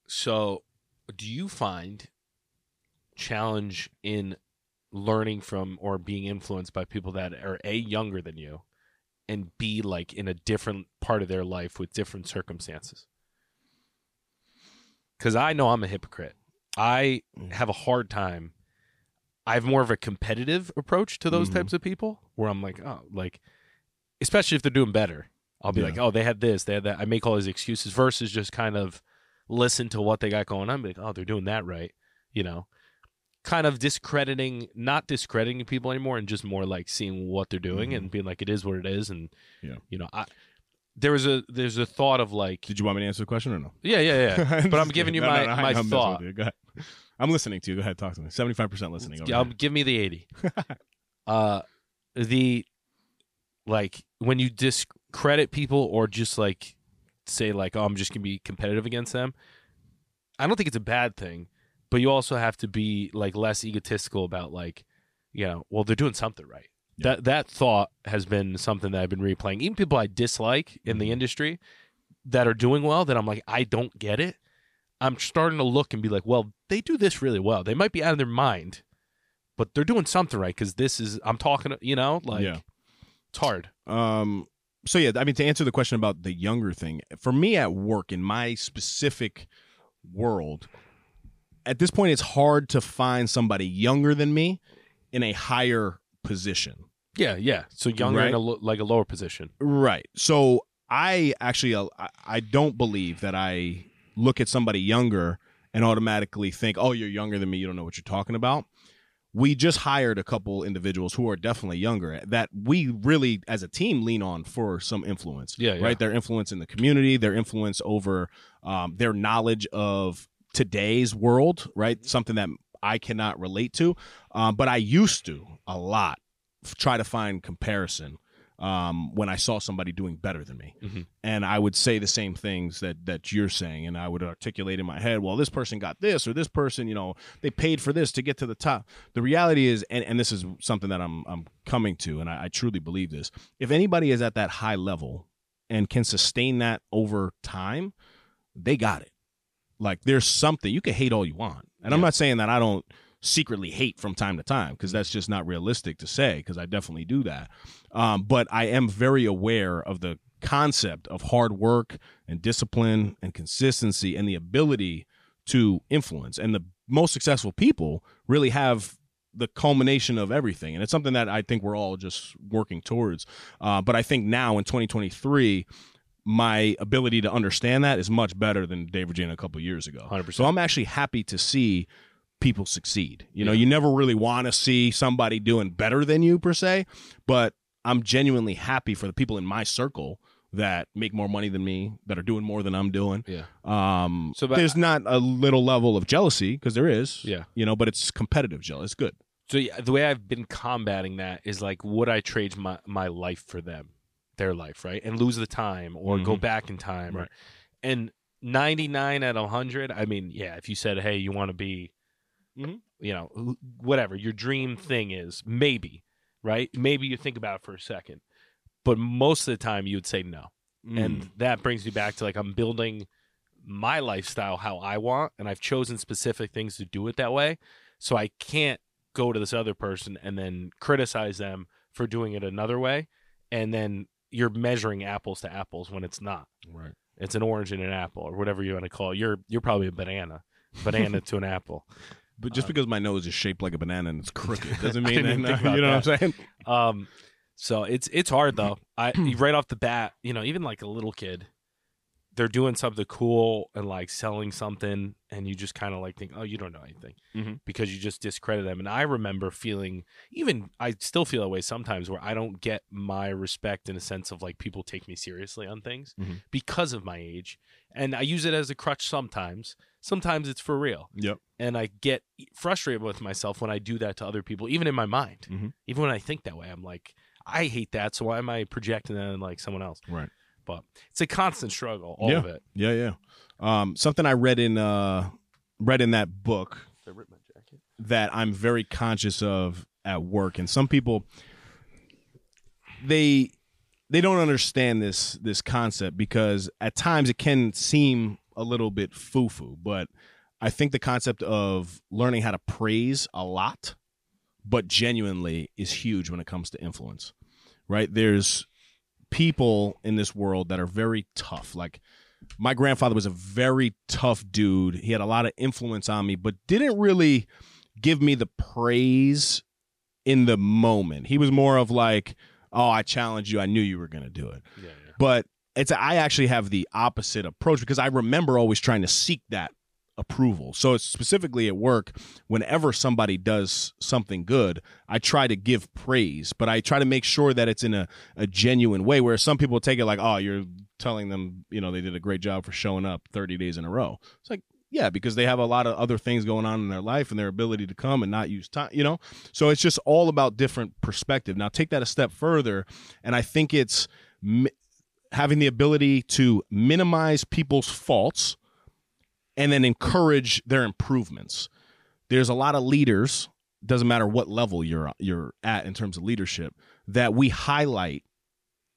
So, do you find challenge in learning from or being influenced by people that are a younger than you and b like in a different part of their life with different circumstances? Cuz I know I'm a hypocrite. I have a hard time I have more of a competitive approach to those Mhm. types of people where I'm like, oh, like, especially if they're doing better. I'll be Yeah. like, oh, they had this, they had that. I make all these excuses versus just kind of listen to what they got going on. Be like, oh, they're doing that right. You know, kind of discrediting, not discrediting people anymore, and just more like seeing what they're doing and being like, it is what it is. And Mm-hmm. Yeah. you know, I there was a there's a thought of like, Did you want me to answer the question or no? yeah, yeah, yeah. but I'm giving you. No, my no, no, my I'm thought. Go ahead. I'm listening to you. Go ahead, talk to me. Seventy-five percent listening. over Yeah, um, give me the 80. uh the like when you discredit people or just like say like oh I'm just going to be competitive against them. I don't think it's a bad thing, but you also have to be like less egotistical about like you know, well they're doing something right. Yeah. That that thought has been something that I've been replaying. Even people I dislike in Mm-hmm. the industry that are doing well that I'm like I don't get it. I'm starting to look and be like, well, they do this really well. They might be out of their mind, but they're doing something right because this is I'm talking, you know, like Yeah. it's hard. Um. So yeah, I mean, to answer the question about the younger thing, for me at work in my specific world, at this point, it's hard to find somebody younger than me in a higher position. Yeah, yeah. So younger Right. in a lo- like a lower position. Right. So I actually, uh, I- I don't believe that I look at somebody younger and automatically think, "Oh, you're younger than me. You don't know what you're talking about." We just hired a couple individuals who are definitely younger that we really, as a team, lean on for some influence. Yeah, yeah. right. Their influence in the community, their influence over um, their knowledge of today's world, right? Something that I cannot relate to, um, but I used to a lot try to find comparison um, when I saw somebody doing better than me, Mhm. and I would say the same things that that you're saying, and I would articulate in my head, well, this person got this, or this person, you know, they paid for this to get to the top. The reality is, and, and this is something that I'm I'm coming to, and I, I truly believe this: if anybody is at that high level and can sustain that over time, they got it. Like there's something you can hate all you want, and I'm not saying that I don't secretly hate from time to time because that's just not realistic to say because I definitely do that. Um, but I am very aware of the concept of hard work and discipline and consistency and the ability to influence. And the most successful people really have the culmination of everything. And it's something that I think we're all just working towards. Uh, but I think now in 2023, my ability to understand that is much better than Dave Virginia a couple years ago. 100%. So I'm actually happy to see people succeed. You know, Yeah. you never really want to see somebody doing better than you per se, but I'm genuinely happy for the people in my circle that make more money than me, that are doing more than I'm doing. Yeah. Um, So, but- there's not a little level of jealousy because there is. Yeah. You know, but it's competitive jealousy. It's good. So yeah, the way I've been combating that is like, would I trade my, my life for them, their life, right, and lose the time, or go Mhm. back in time, or, Right. and ninety nine out of hundred. I mean, yeah, if you said, hey, you want to be, Mhm. you know, whatever your dream thing is, maybe, right? Maybe you think about it for a second, but most of the time you would say no, Mm. and that brings me back to like I'm building my lifestyle how I want, and I've chosen specific things to do it that way, so I can't go to this other person and then criticize them for doing it another way and then you're measuring apples to apples when it's not right. it's an orange and an apple or whatever you want to call it you're you're probably a banana banana to an apple But just Uh, because my nose is shaped like a banana and it's crooked doesn't mean that, you know that. what I'm saying? um so it's it's hard though i right off the bat you know even like a little kid they're doing something cool and like selling something and you just kind of like think oh you don't know anything Mhm. because you just discredit them and i remember feeling even i still feel that way sometimes where i don't get my respect in a sense of like people take me seriously on things Mhm. because of my age and i use it as a crutch sometimes sometimes it's for real Yep. and I get frustrated with myself when I do that to other people, even in my mind. Mhm. Even when I think that way, I'm like, I hate that. So why am I projecting that on like someone else? Right. But it's a constant struggle, all Yeah. of it. Yeah, yeah. Um, something I read in uh, read in that book I my jacket. that I'm very conscious of at work, and some people they they don't understand this this concept because at times it can seem a little bit foo foo, but I think the concept of learning how to praise a lot, but genuinely, is huge when it comes to influence. Right? There's people in this world that are very tough. Like my grandfather was a very tough dude. He had a lot of influence on me, but didn't really give me the praise in the moment. He was more of like, "Oh, I challenged you. I knew you were going to do it." Yeah, yeah. But it's I actually have the opposite approach because I remember always trying to seek that approval. So specifically at work, whenever somebody does something good, I try to give praise, but I try to make sure that it's in a, a genuine way where some people take it like, oh, you're telling them, you know, they did a great job for showing up 30 days in a row. It's like, yeah, because they have a lot of other things going on in their life and their ability to come and not use time, you know? So it's just all about different perspective. Now take that a step further, and I think it's mi- having the ability to minimize people's faults and then encourage their improvements. There's a lot of leaders, doesn't matter what level you're you're at in terms of leadership, that we highlight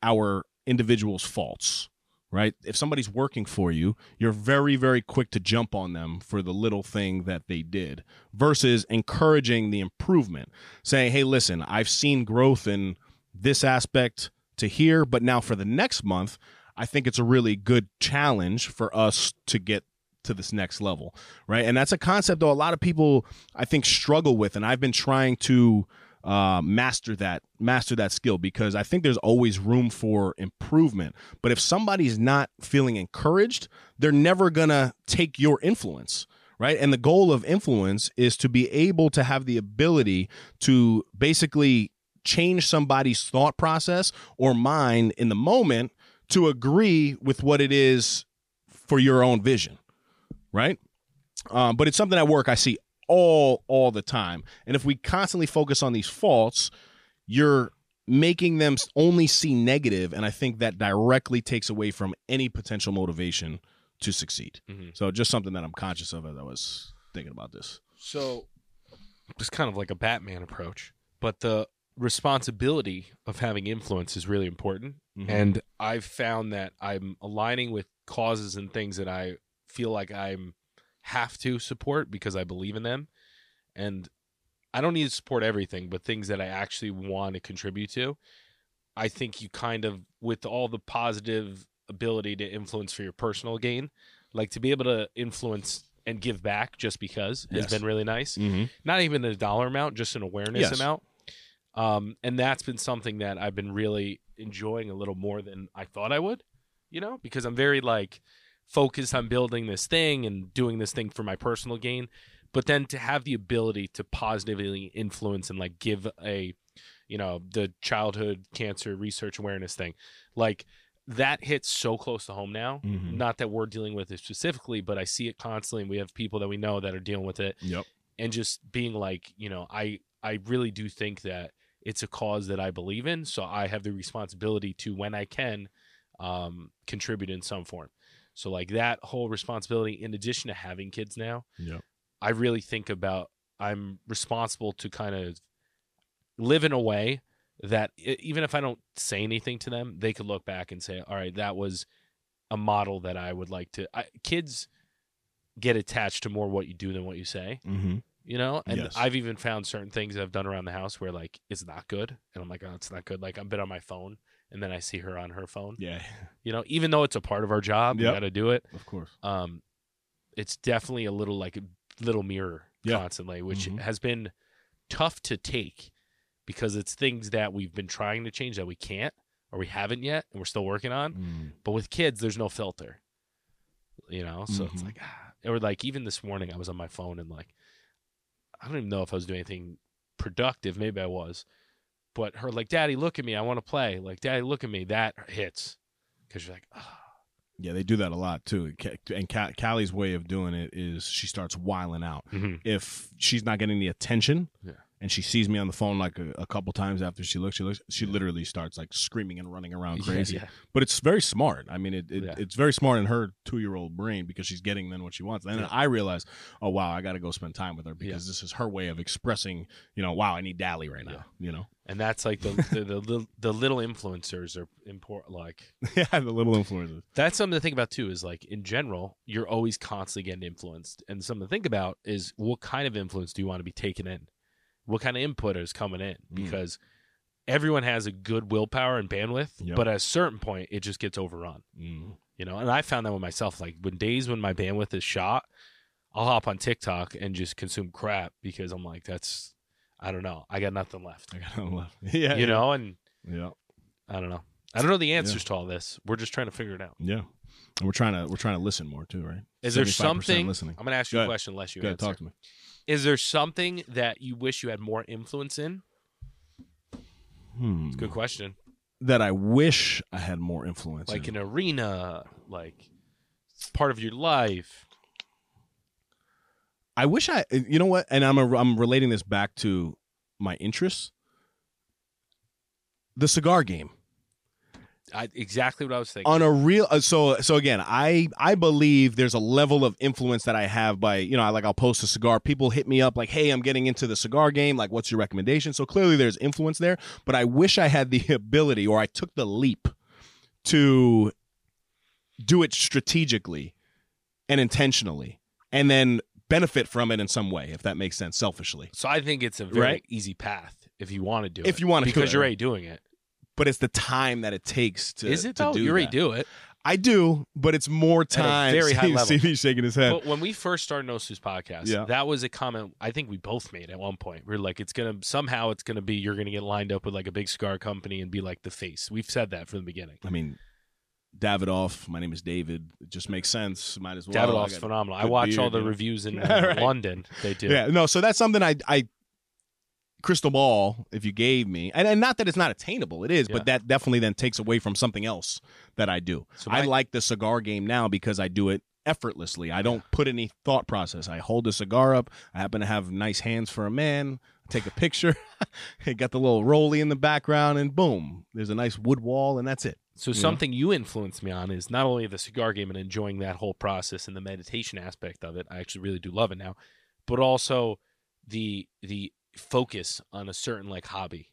our individuals' faults, right? If somebody's working for you, you're very very quick to jump on them for the little thing that they did versus encouraging the improvement, saying, "Hey, listen, I've seen growth in this aspect to here, but now for the next month, I think it's a really good challenge for us to get to this next level, right? And that's a concept though a lot of people I think struggle with, and I've been trying to uh, master that master that skill because I think there's always room for improvement. But if somebody's not feeling encouraged, they're never gonna take your influence. Right. And the goal of influence is to be able to have the ability to basically change somebody's thought process or mind in the moment to agree with what it is for your own vision right? Um, but it's something at work I see all all the time. And if we constantly focus on these faults, you're making them only see negative, and I think that directly takes away from any potential motivation to succeed. Mhm. So just something that I'm conscious of as I was thinking about this. So it's kind of like a Batman approach, but the responsibility of having influence is really important. Mhm. And I've found that I'm aligning with causes and things that I feel like I'm have to support because I believe in them. And I don't need to support everything, but things that I actually want to contribute to. I think you kind of with all the positive ability to influence for your personal gain, like to be able to influence and give back just because has been really nice Mm-hmm. not even a dollar amount, just an awareness Yes. amount. Um, and that's been something that I've been really enjoying a little more than I thought I would, you know, because I'm very like focused on building this thing and doing this thing for my personal gain. But then to have the ability to positively influence and like give a, you know, the childhood cancer research awareness thing, like that hits so close to home now. Mhm. Not that we're dealing with it specifically, but I see it constantly. And we have people that we know that are dealing with it Yep. and just being like, you know, I I really do think that it's a cause that I believe in, so I have the responsibility to when I can um contribute in some form. So like that whole responsibility in addition to having kids now, Yep. I really think about I'm responsible to kind of live in a way that even if I don't say anything to them, they could look back and say, "All right, that was a model that I would like to." I, kids get attached to more what you do than what you say Mm-hmm. you know and Yes. i've even found certain things i've done around the house where like it's not good and i'm like oh it's not good like i've been on my phone and then i see her on her phone Yeah. you know even though it's a part of our job we got to do it Of course. um it's definitely a little like a little mirror Yeah. constantly which Mhm. has been tough to take because it's things that we've been trying to change that we can't or we haven't yet and we're still working on Mm. but with kids there's no filter you know so it's Mhm. like ah. or like even this morning i was on my phone and like i don't even know if i was doing anything productive maybe i was but her like daddy look at me i want to play like daddy look at me that hits because you're like ah. Yeah, they do that a lot too. And Ca- Callie's way of doing it is she starts wiling out. if she's not getting the attention Yeah. And she sees me on the phone like a, a couple times after she looks she looks she Yeah. literally starts like screaming and running around crazy. yeah. but it's very smart. I mean it, it Yeah. it's very smart in her two-year-old brain because she's getting then what she wants. And then i realize oh wow i gotta go spend time with her because this is her way of expressing you know wow i need dally right now Yeah. you know? And that's like the the, the, little, the little influencers are important like yeah the little influencers. That's something to think about too is like in general you're always constantly getting influenced. And something to think about is what kind of influence do you want to be taken in what kind of input is coming in Mm. because everyone has a good willpower and bandwidth Yep. but at a certain point it just gets overrun mm. you know and i found that with myself like when days when my bandwidth is shot I'll hop on TikTok and just consume crap because I'm like, that's I don't know. I got nothing left. I got no left. yeah, You know, and Yeah, I don't know. I don't know the answers to all this. We're just trying to figure it out. yeah. And we're trying to we're trying to listen more too, right? Is there something? listening? I'm going to ask you Go a ahead. question unless you Go ahead, answer. talk to me. Is there something that you wish you had more influence in? Hmm. Good question. That I wish I had more influence. Like in. an arena, like part of your life. I wish I, you know what? And I'm a, I'm relating this back to my interests. The cigar game I, exactly what I was thinking. on a real. uh, So so again, I I believe there's a level of influence that I have by you know I, like I'll post a cigar. People hit me up like, hey, I'm getting into the cigar game. Like, what's your recommendation? So clearly there's influence there. But I wish I had the ability or I took the leap to do it strategically and intentionally, and then benefit from it in some way, if that makes sense, selfishly. so I think it's a very Right? easy path if you want to do it. If you wanna do because you're already doing it. But it's the time that it takes to. Is it to though? do you already that. do it. I do, but it's more time. very high See- level. See me shaking his head. But when we first started No Snooze podcast, Yeah. that was a comment I think we both made at one point. We are like, it's gonna somehow it's gonna be you're gonna get lined up with like a big cigar company and be like the face. We've said that from the beginning. I mean, Davidoff. My name is David. It just makes sense. Might as well. Davidoff's I phenomenal. I watch all the reviews in Right. London. They do. Yeah, no. So that's something I, I crystal ball. If you gave me, and, and not that it's not attainable, it is, Yeah. but that definitely then takes away from something else that I do. So I like the cigar game now because I do it effortlessly. I don't put any thought process. I hold the cigar up. I happen to have nice hands for a man. I Take a picture. It got the little rolly in the background, and boom, there's a nice wood wall, and that's it. So something you influenced me on is not only the cigar game and enjoying that whole process and the meditation aspect of it. I actually really do love it now, but also the the focus on a certain like hobby.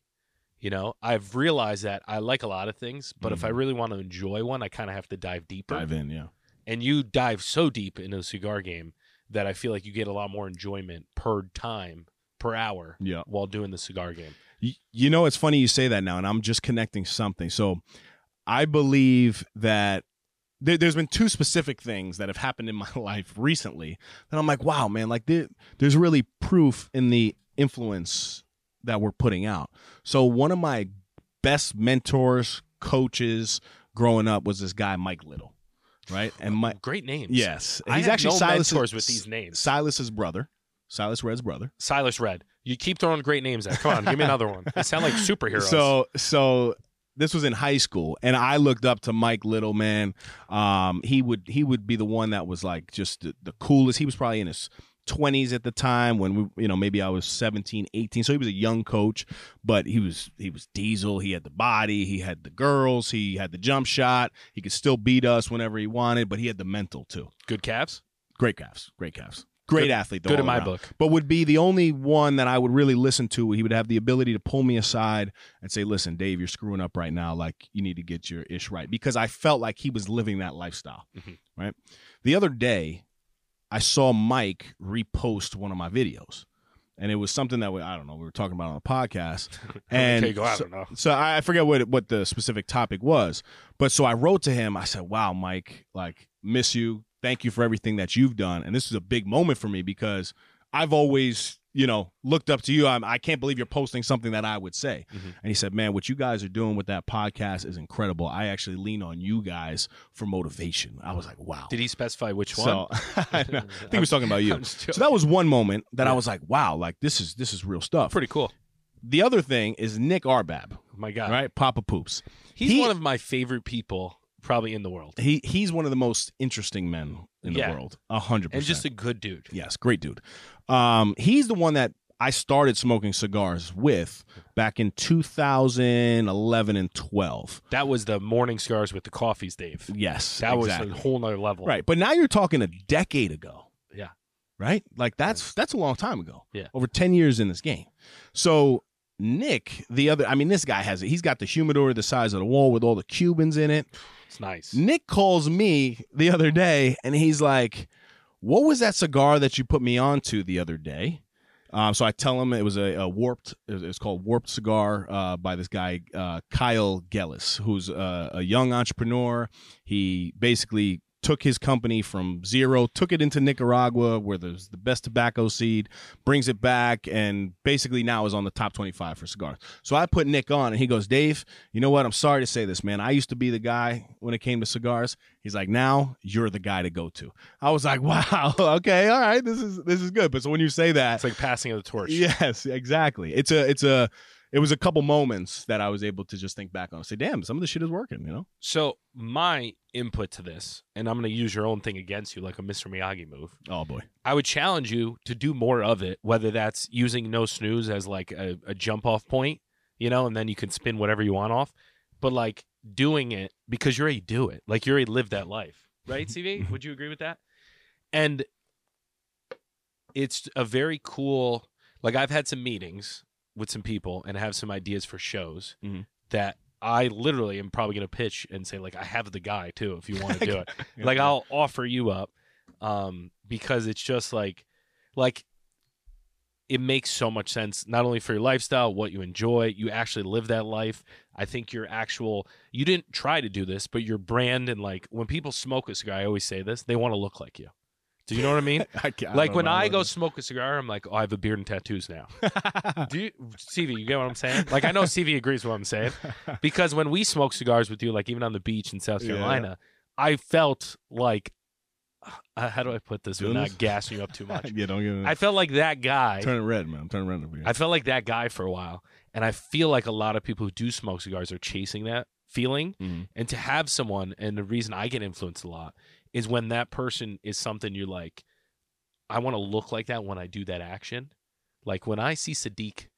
You know, I've realized that I like a lot of things, but if I mm. really want to enjoy one, I kind of have to dive deeper. Dive in, yeah. And you dive so deep into the cigar game that I feel like you get a lot more enjoyment per time per hour Yeah. while doing the cigar game. You, you know, it's funny you say that now, and I'm just connecting something. So, I believe that there, there's been two specific things that have happened in my life recently that I'm like, wow, man, like there, there's really proof in the influence that we're putting out. So, one of my best mentors, coaches growing up was this guy, Mike Little, right? And my Great names. yes, he's actually no Silas's, mentors with these names. Silas's brother, Silas Red's brother. Silas Red. You keep throwing great names out. Come on, give me another one. They sound like superheroes. So so this was in high school, and I looked up to Mike Little. Man, um, he would he would be the one that was like just the, the coolest. He was probably in his twenties at the time when we you know maybe I was 17 18 so he was a young coach but he was he was diesel he had the body he had the girls he had the jump shot he could still beat us whenever he wanted but he had the mental too good calves. great calves great calves great Good- athlete though, good in my around book. but would be the only one that I would really listen to. He would have the ability to pull me aside and say, "Listen, Dave, you're screwing up right now. Like you need to get your ish right." Because I felt like he was living that lifestyle. Mhm. Right. The other day, I saw Mike repost one of my videos, and it was something that we, I don't know we were talking about on the podcast, and okay, go. I so- so I I forget what what the specific topic was, but so I wrote to him. I said, "Wow, Mike, like miss you. Thank you for everything that you've done." And this is a big moment for me because I've always, you know, looked up to you. I'm, I can't believe you're posting something that I would say. Mhm. And he said, "Man, what you guys are doing with that podcast is incredible. I actually lean on you guys for motivation." I was like, "Wow." Did he specify which one? So I think he was talking about you. So that was one moment that I was like, "Wow, like this is this is real stuff." pretty cool. The other thing is Nick Arbab, Oh my God, right? Papa Poops. he's He- one of my favorite people probably in the world, he he's one of the most interesting men in the world. A hundred and percent. just a good dude. yes, great dude. Um, he's the one that I started smoking cigars with back in 2011 and 12. That was the morning scars with the coffees, Dave. Yes, That exactly. was a whole nother level. right. But now you're talking a decade ago. Yeah. Right. Like that's that's a long time ago. Yeah. Over 10 years in this game. So. Nick, the other, I mean, this guy has it. He's got the humidor the size of the wall with all the Cubans in it. It's nice. Nick calls me the other day and he's like, What was that cigar that you put me onto the other day? Um, so I tell him it was a, a warped, it was called Warped Cigar uh, by this guy, uh, Kyle Gellis, who's uh, a young entrepreneur. He basically took his company from zero, took it into Nicaragua, where there's the best tobacco seed, brings it back, and basically now is on the top 25 for cigars. So I put Nick on, and he goes, Dave, you know what? I'm sorry to say this, man. I used to be the guy when it came to cigars. He's like, now you're the guy to go to. I was like, wow, okay, all right, this is this is good. But so when you say that, It's like passing of the torch. Yes, exactly. It's a it's a it was a couple moments that I was able to just think back on and say, damn, some of this shit is working, you know? So my input to this, and I'm going to use your own thing against you, like a Mr. Miyagi move. Oh boy. I would challenge you to do more of it, whether that's using no snooze as like a, a jump off point, you know, and then you can spin whatever you want off. But like doing it because you already do it. Like you already lived that life. Right, CV? would you agree with that? And it's a very cool like I've had some meetings with some people and have some ideas for shows Mhm. that I literally am probably going to pitch and say like I have the guy too if you want to do it. like I'll offer you up um because it's just like like it makes so much sense not only for your lifestyle what you enjoy you actually live that life i think your actual you didn't try to do this but your brand and like when people smoke a cigar i always say this they want to look like you do you know what i mean I I like when i go smoke a cigar i'm like oh i have a beard and tattoos now do you cv you get what i'm saying like i know cv agrees with what i'm saying because when we smoke cigars with you like even on the beach in south Yeah. carolina i felt like uh, how do i put this Doing without this? gassing you up too much yeah, don't get it. i felt like that guy turn it red, man. Turn it red over here. I felt like that guy for a while, and I feel like a lot of people who do smoke cigars are chasing that feeling. Mhm. And to have someone, and the reason I get influenced a lot is when that person is something you're like, I want to look like that when I do that action. Like when I see Sadik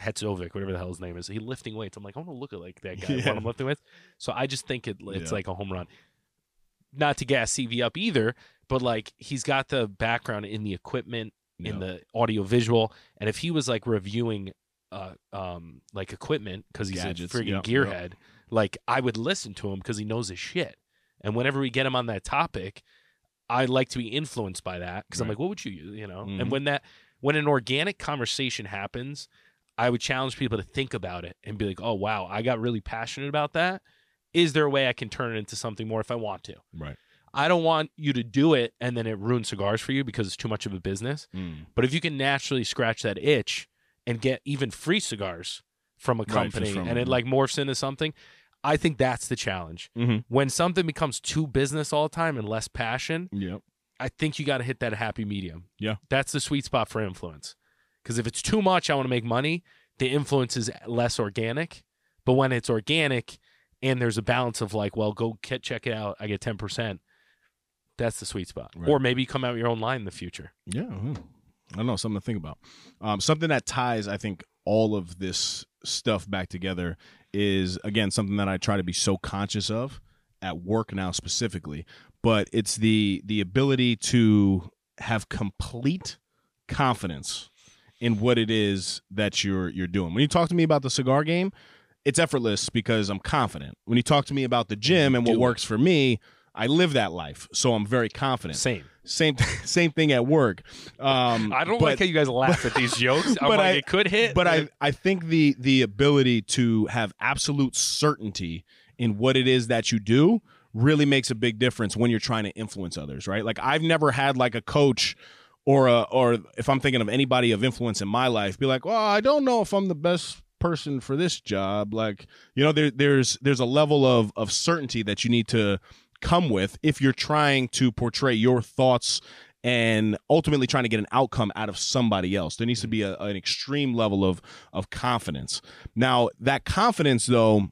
Hadzovic, whatever the hell his name is, he lifting weights. I'm like, I want to look like that guy Yeah. when I'm lifting weights. So I just think it, it's Yeah. like a home run. Not to gas CV up either, but like he's got the background in the equipment in the audio visual and if he was like reviewing uh um like equipment because he's Gadgets, a freaking yep, gearhead like i would listen to him because he knows his shit and whenever we get him on that topic i like to be influenced by that because i'm like what would you use you know Mhm. and when that when an organic conversation happens i would challenge people to think about it and be like oh wow i got really passionate about that is there a way i can turn it into something more if i want to right. i don't want you to do it and then it ruins cigars for you because it's too much of a business Mm. but if you can naturally scratch that itch and get even free cigars from a Right, company from- and it like morphs into something, I think that's the challenge. Mhm. When something becomes too business all the time and less passion, Yep. I think you got to hit that happy medium. Yeah. That's the sweet spot for influence. Because if it's too much, I want to make money, the influence is less organic. But when it's organic and there's a balance of like, well, go get, check it out, I get 10%, that's the sweet spot. Right. Or maybe come out your own line in the future. Yeah. mhm. I don't know. Something to think about. Um, something that ties, I think, all of this stuff back together is, again, something that I try to be so conscious of at work now specifically. But it's the the ability to have complete confidence in what it is that you're you're doing. When you talk to me about the cigar game, it's effortless because I'm confident. When you talk to me about the gym and what Do it. works for me, I live that life, so I'm very confident. Same. Same same thing at work. Um, I don't but, like how you guys laugh at these jokes. I'm but like, I- it could hit. but I I think the the ability to have absolute certainty in what it is that you do really makes a big difference when you're trying to influence others, right? Like I've never had like a coach or a or if I'm thinking of anybody of influence in my life, be like, well, I don't know if I'm the best person for this job. Like, you know, there there's there's a level of of certainty that you need to come with if you're trying to portray your thoughts and ultimately trying to get an outcome out of somebody else. There needs to be a, an extreme level of of confidence. Now, that confidence though,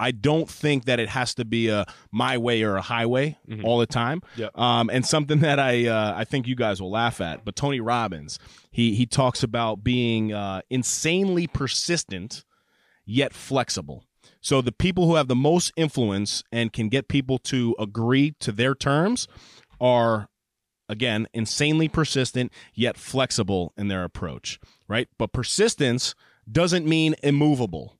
I don't think that it has to be a my way or a highway Mhm. all the time. Yep. Um, and something that I uh, I think you guys will laugh at, but Tony Robbins, he he talks about being uh, insanely persistent yet flexible. So the people who have the most influence and can get people to agree to their terms are again insanely persistent yet flexible in their approach, right? But persistence doesn't mean immovable.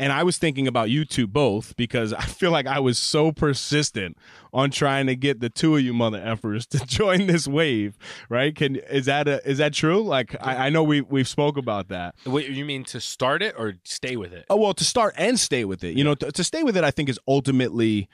And I was thinking about you two both because I feel like I was so persistent on trying to get the two of you mother effers to join this wave, right? Can is that a, is that true? Like I, I know we we've spoke about that. Wait, you mean to start it or stay with it? Oh well, to start and stay with it. You know, to, to stay with it, I think is ultimately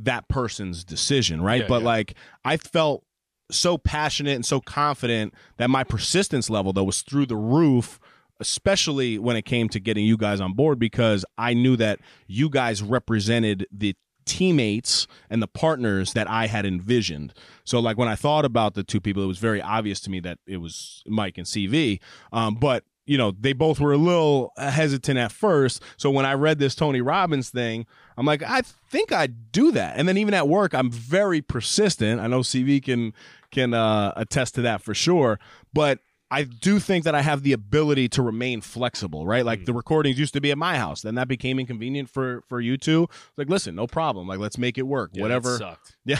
that person's decision, right? Yeah, but yeah. like I felt so passionate and so confident that my persistence level though was through the roof especially when it came to getting you guys on board because I knew that you guys represented the teammates and the partners that I had envisioned. So like when I thought about the two people, it was very obvious to me that it was Mike and CV. Um, but you know, they both were a little hesitant at first. So when I read this Tony Robbins thing, I'm like, I think I'd do that. And then even at work, I'm very persistent. I know CV can can uh, attest to that for sure. But I do think that I have the ability to remain flexible, right? Like the recordings used to be at my house, then that became inconvenient for for you two. Like, listen, no problem. Like, let's make it work. Yeah, Whatever. sucked. Yeah,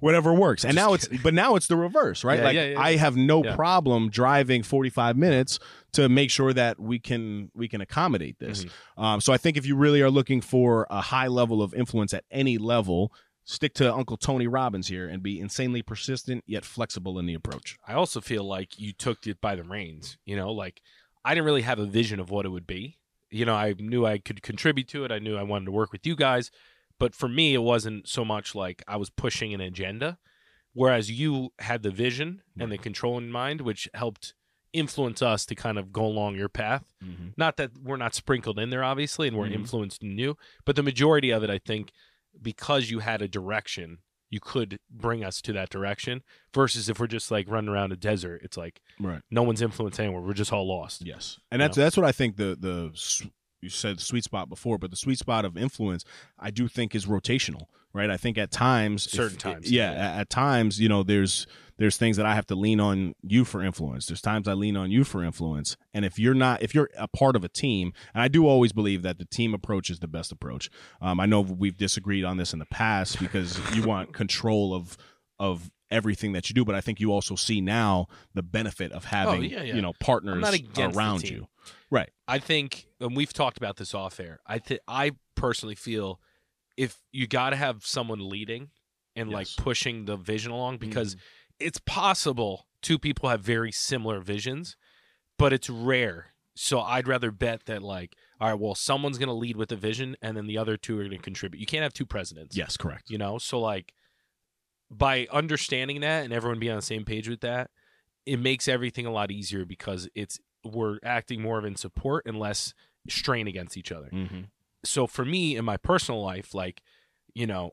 whatever works. And now it's, but now it's the reverse, right? Yeah, like yeah, I have no problem driving 45 minutes to make sure that we can we can accommodate this. Mm-hmm. Um, so I think if you really are looking for a high level of influence at any level, stick to Uncle Tony Robbins here and be insanely persistent yet flexible in the approach. I also feel like you took it by the reins. You know, like I didn't really have a vision of what it would be. You know, I knew I could contribute to it. I knew I wanted to work with you guys. But for me, it wasn't so much like I was pushing an agenda, whereas you had the vision and the control in mind, which helped influence us to kind of go along your path. Not that we're not sprinkled in there, obviously, and we're Mhm. influenced in you, but the majority of it, I think, because you had a direction, you could bring us to that direction. Versus if we're just like running around a desert, it's like Right. no one's influence anywhere. We're just all lost. Yes, and that's that's what I think the the you said sweet spot before, but the sweet spot of influence I do think is rotational, right? I think at times, if- Certain times, yeah, yeah. At times, you know, there's there's things that I have to lean on you for influence. There's times I lean on you for influence, and if you're not, if you're a part of a team, and I do always believe that the team approach is the best approach. Um, I know we've disagreed on this in the past because you want control of of everything that you do, but I think you also see now the benefit of having Oh, yeah, yeah. you know partners around you. Right. I think, and we've talked about this off air. I th- I personally feel if you got to have someone leading and like Yes. Mm-hmm. pushing the vision along, because it's possible two people have very similar visions, but it's rare. So I'd rather bet that like, all right, well, someone's going to lead with a vision, and then the other two are going to contribute. You can't have two presidents. Yes, correct. you know so like by understanding that and everyone being on the same page with that it makes everything a lot easier because it's we're acting more of in support and less strain against each other Mm-hmm. so for me in my personal life like you know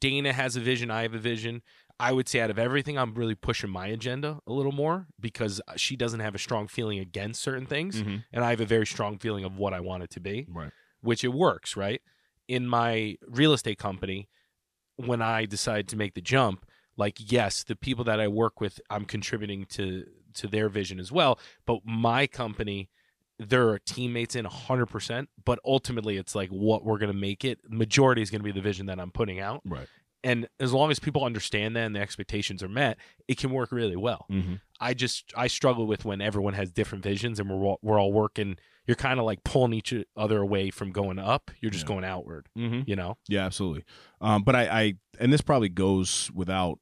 dana has a vision i have a vision i would say out of everything i'm really pushing my agenda a little more because she doesn't have a strong feeling against certain things Mm-hmm. and i have a very strong feeling of what i want it to be Right. which it works, right? In my real estate company, when I decide to make the jump, like yes, the people that I work with, I'm contributing to to their vision as well. But my company, there are teammates in 100%, but ultimately it's like what we're going to make it. Majority is going to be the vision that I'm putting out. Right. And as long as people understand that and the expectations are met, it can work really well. Mm-hmm. I just I struggle with when everyone has different visions and we're all, we're all working. You're kind of like pulling each other away from going up. You're just Yeah. going outward. Mm-hmm. You know. Yeah, absolutely. Um, but I, I, and this probably goes without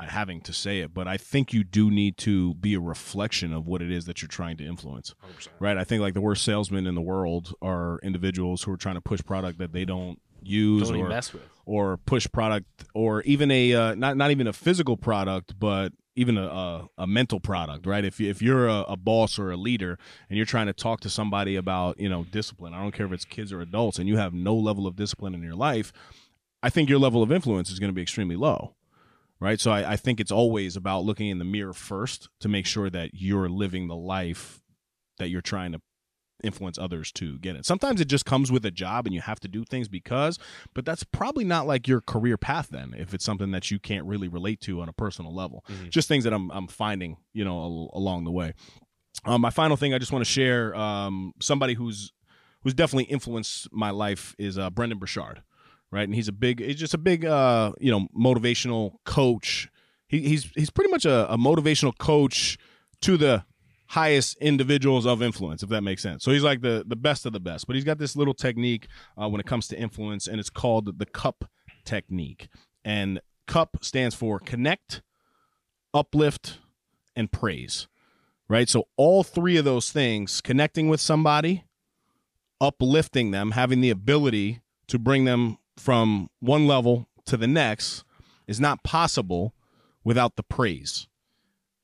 having to say it, but I think you do need to be a reflection of what it is that you're trying to influence. Right. I think like the worst salesmen in the world are individuals who are trying to push product that they don't use or mess with. or push product or even a uh, not not even a physical product but even a, a, a mental product right if, you, if you're a, a boss or a leader and you're trying to talk to somebody about you know discipline i don't care if it's kids or adults and you have no level of discipline in your life i think your level of influence is going to be extremely low right so I, I think it's always about looking in the mirror first to make sure that you're living the life that you're trying to influence others to get it. Sometimes it just comes with a job and you have to do things because, but that's probably not like your career path then if it's something that you can't really relate to on a personal level. Mhm. Just things that I'm I'm finding, you know, al- along the way. Um, my final thing I just want to share um, somebody who's who's definitely influenced my life is uh, Brendon Burchard, right? And he's a big, he's just a big, uh, you know, motivational coach. He, he's he's pretty much a, a motivational coach to the highest individuals of influence, if that makes sense. So he's like the the best of the best. But he's got this little technique uh, when it comes to influence, and it's called the cup technique. And cup stands for connect, uplift, and praise. Right. So all three of those things, connecting with somebody, uplifting them, having the ability to bring them from one level to the next is not possible without the praise.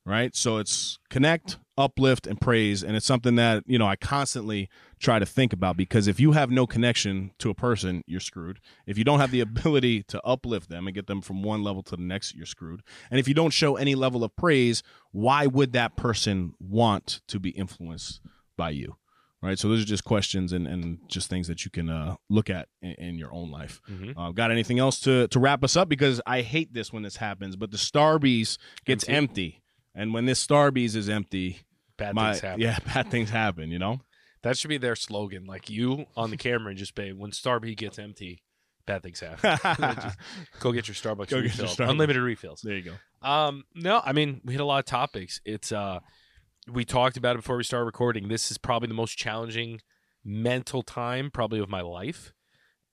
Right? So it's connect, uplift and praise and it's something that, you know, I constantly try to think about because if you have no connection to a person, you're screwed. If you don't have the ability to uplift them and get them from one level to the next, you're screwed. And if you don't show any level of praise, why would that person want to be influenced by you? Right. So those are just questions and, and just things that you can uh, look at in, in your own life. Mhm. Uh, got anything else to, to wrap us up? Because I hate this when this happens, but the Starbies gets Empty. empty. And when this Starbies is empty, Bad my, things happen. yeah, bad things happen, you know? That should be their slogan. Like you on the camera and just say, when Starbucks gets empty, bad things happen. Go get your Starbucks Go get refill. your Starbucks. Unlimited refills. there you go. Um, no, I mean we hit a lot of topics. It's uh, we talked about it before we started recording. This is probably the most challenging mental time probably of my life,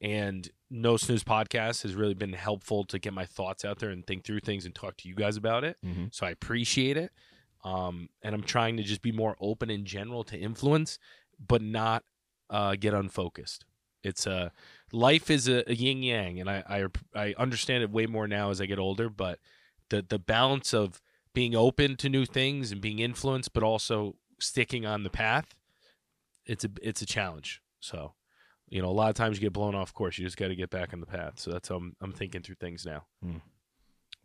and No Snooze podcast has really been helpful to get my thoughts out there and think through things and talk to you guys about it. Mhm. So I appreciate it. Um, and I'm trying to just be more open in general to influence, but not uh, get unfocused. It's a life is a, a yin yang, and I, I I understand it way more now as I get older. But the the balance of being open to new things and being influenced, but also sticking on the path, it's a it's a challenge. So, you know, a lot of times you get blown off course. You just got to get back on the path. So that's how I'm, I'm thinking through things now.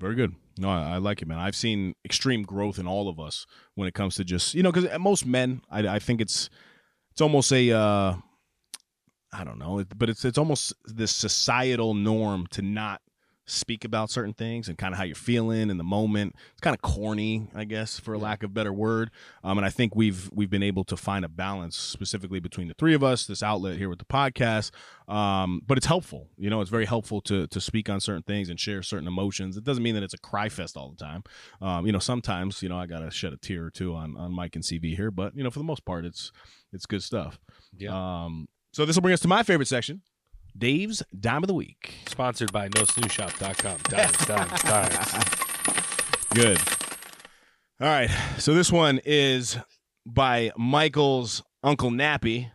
Very good. No, I, I like it, man. I've seen extreme growth in all of us when it comes to just you know because most men, I, I think it's it's almost a uh, I don't know, but it's it's almost this societal norm to not speak about certain things and kind of how you're feeling in the moment. It's kind of corny, I guess, for lack of a better word. Um, and I think we've we've been able to find a balance specifically between the three of us, this outlet here with the podcast. Um, but it's helpful, you know, it's very helpful to to speak on certain things and share certain emotions. It doesn't mean that it's a cry fest all the time. Um, you know, sometimes you know I gotta shed a tear or two on on Mike and CV here, but you know, for the most part, it's it's good stuff. Yeah. Um, so this will bring us to my favorite section, Dave's Dime of the Week. Sponsored by NoSnoozeshop.com. Dimes, dimes, dimes. Good. All right. So this one is by Michael's Uncle Nappy,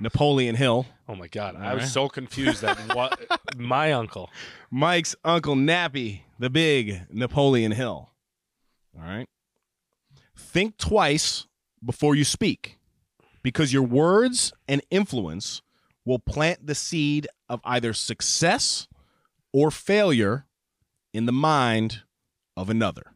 Napoleon Hill. Oh my God. I All was right. so confused that what my uncle. Mike's Uncle Nappy, the big Napoleon Hill. All right. Think twice before you speak because your words and influence will plant the seed of either success or failure in the mind of another.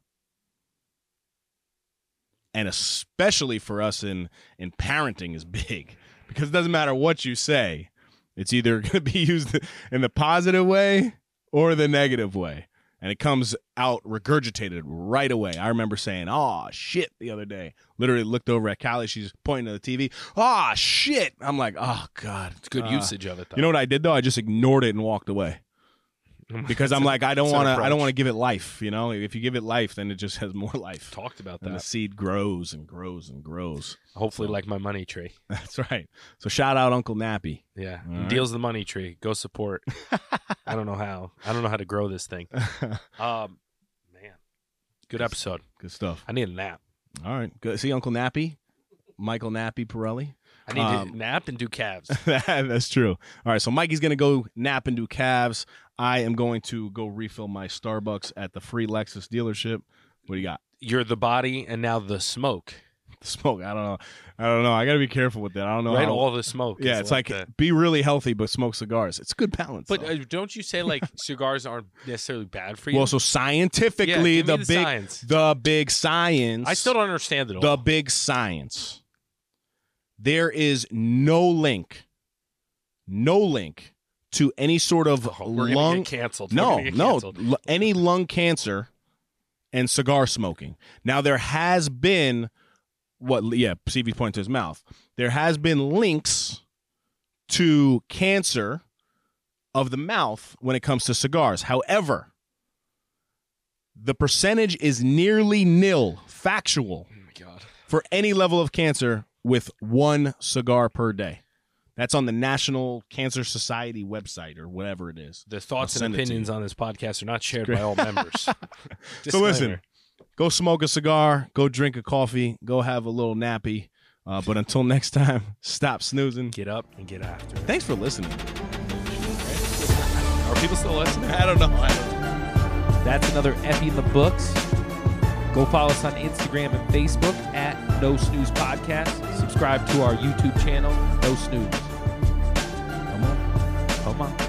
And especially for us in in parenting is big because it doesn't matter what you say. It's either going to be used in the positive way or the negative way. And it comes out regurgitated right away. I remember saying, oh, shit, the other day. Literally looked over at Callie. She's pointing to the TV. Oh, shit. I'm like, oh, God. It's good Uh, usage of it, though. You know what I did, though? I just ignored it and walked away because I'm like, I don't want to. I don't want to give it life. You know, if you give it life, then it just has more life. talked about And the seed grows and grows and grows. Hopefully, like my money tree. That's right. So shout out Uncle Nappy. Yeah. Right. Deals the money tree. Go support. I don't know how. I don't know how to grow this thing. Um, man, good episode. Good stuff. I need a nap. All right. Good. See Uncle Nappy, Michael Nappy Pirelli. I need Um, to nap and do calves. That's true. All right, so Mikey's gonna go nap and do calves. I am going to go refill my Starbucks at the free Lexus dealership. What do you got? You're the body, and now the smoke. Smoke. I don't know. I don't know. I got to be careful with that. I don't know. right, how- all the smoke. yeah, it's like the- be really healthy, but smoke cigars. It's a good balance. But uh, don't you say like cigars aren't necessarily bad for you? well, so scientifically, Yeah, the, the big, science. the big science. I still don't understand it all. the big science. There is no link, no link to any sort of Oh, lung. canceled. No, gonna no, any lung cancer and cigar smoking. Now there has been what? Yeah, CV's pointing to his mouth. There has been links to cancer of the mouth when it comes to cigars. However, the percentage is nearly nil, factual Oh my god. for any level of cancer with one cigar per day. That's on the National Cancer Society website or whatever it is. The thoughts and send it to opinions on this podcast are not shared by all members. So listen, go smoke a cigar, go drink a coffee, go have a little nappy. Uh, but until next time, stop snoozing. Get up and get after it. Thanks for listening. Are people still listening? I don't know. I don't know. That's another Effie in the books. Go follow us on Instagram and Facebook at No Snooze Podcast. Subscribe to our YouTube channel, No Snooze. Come on. Come on.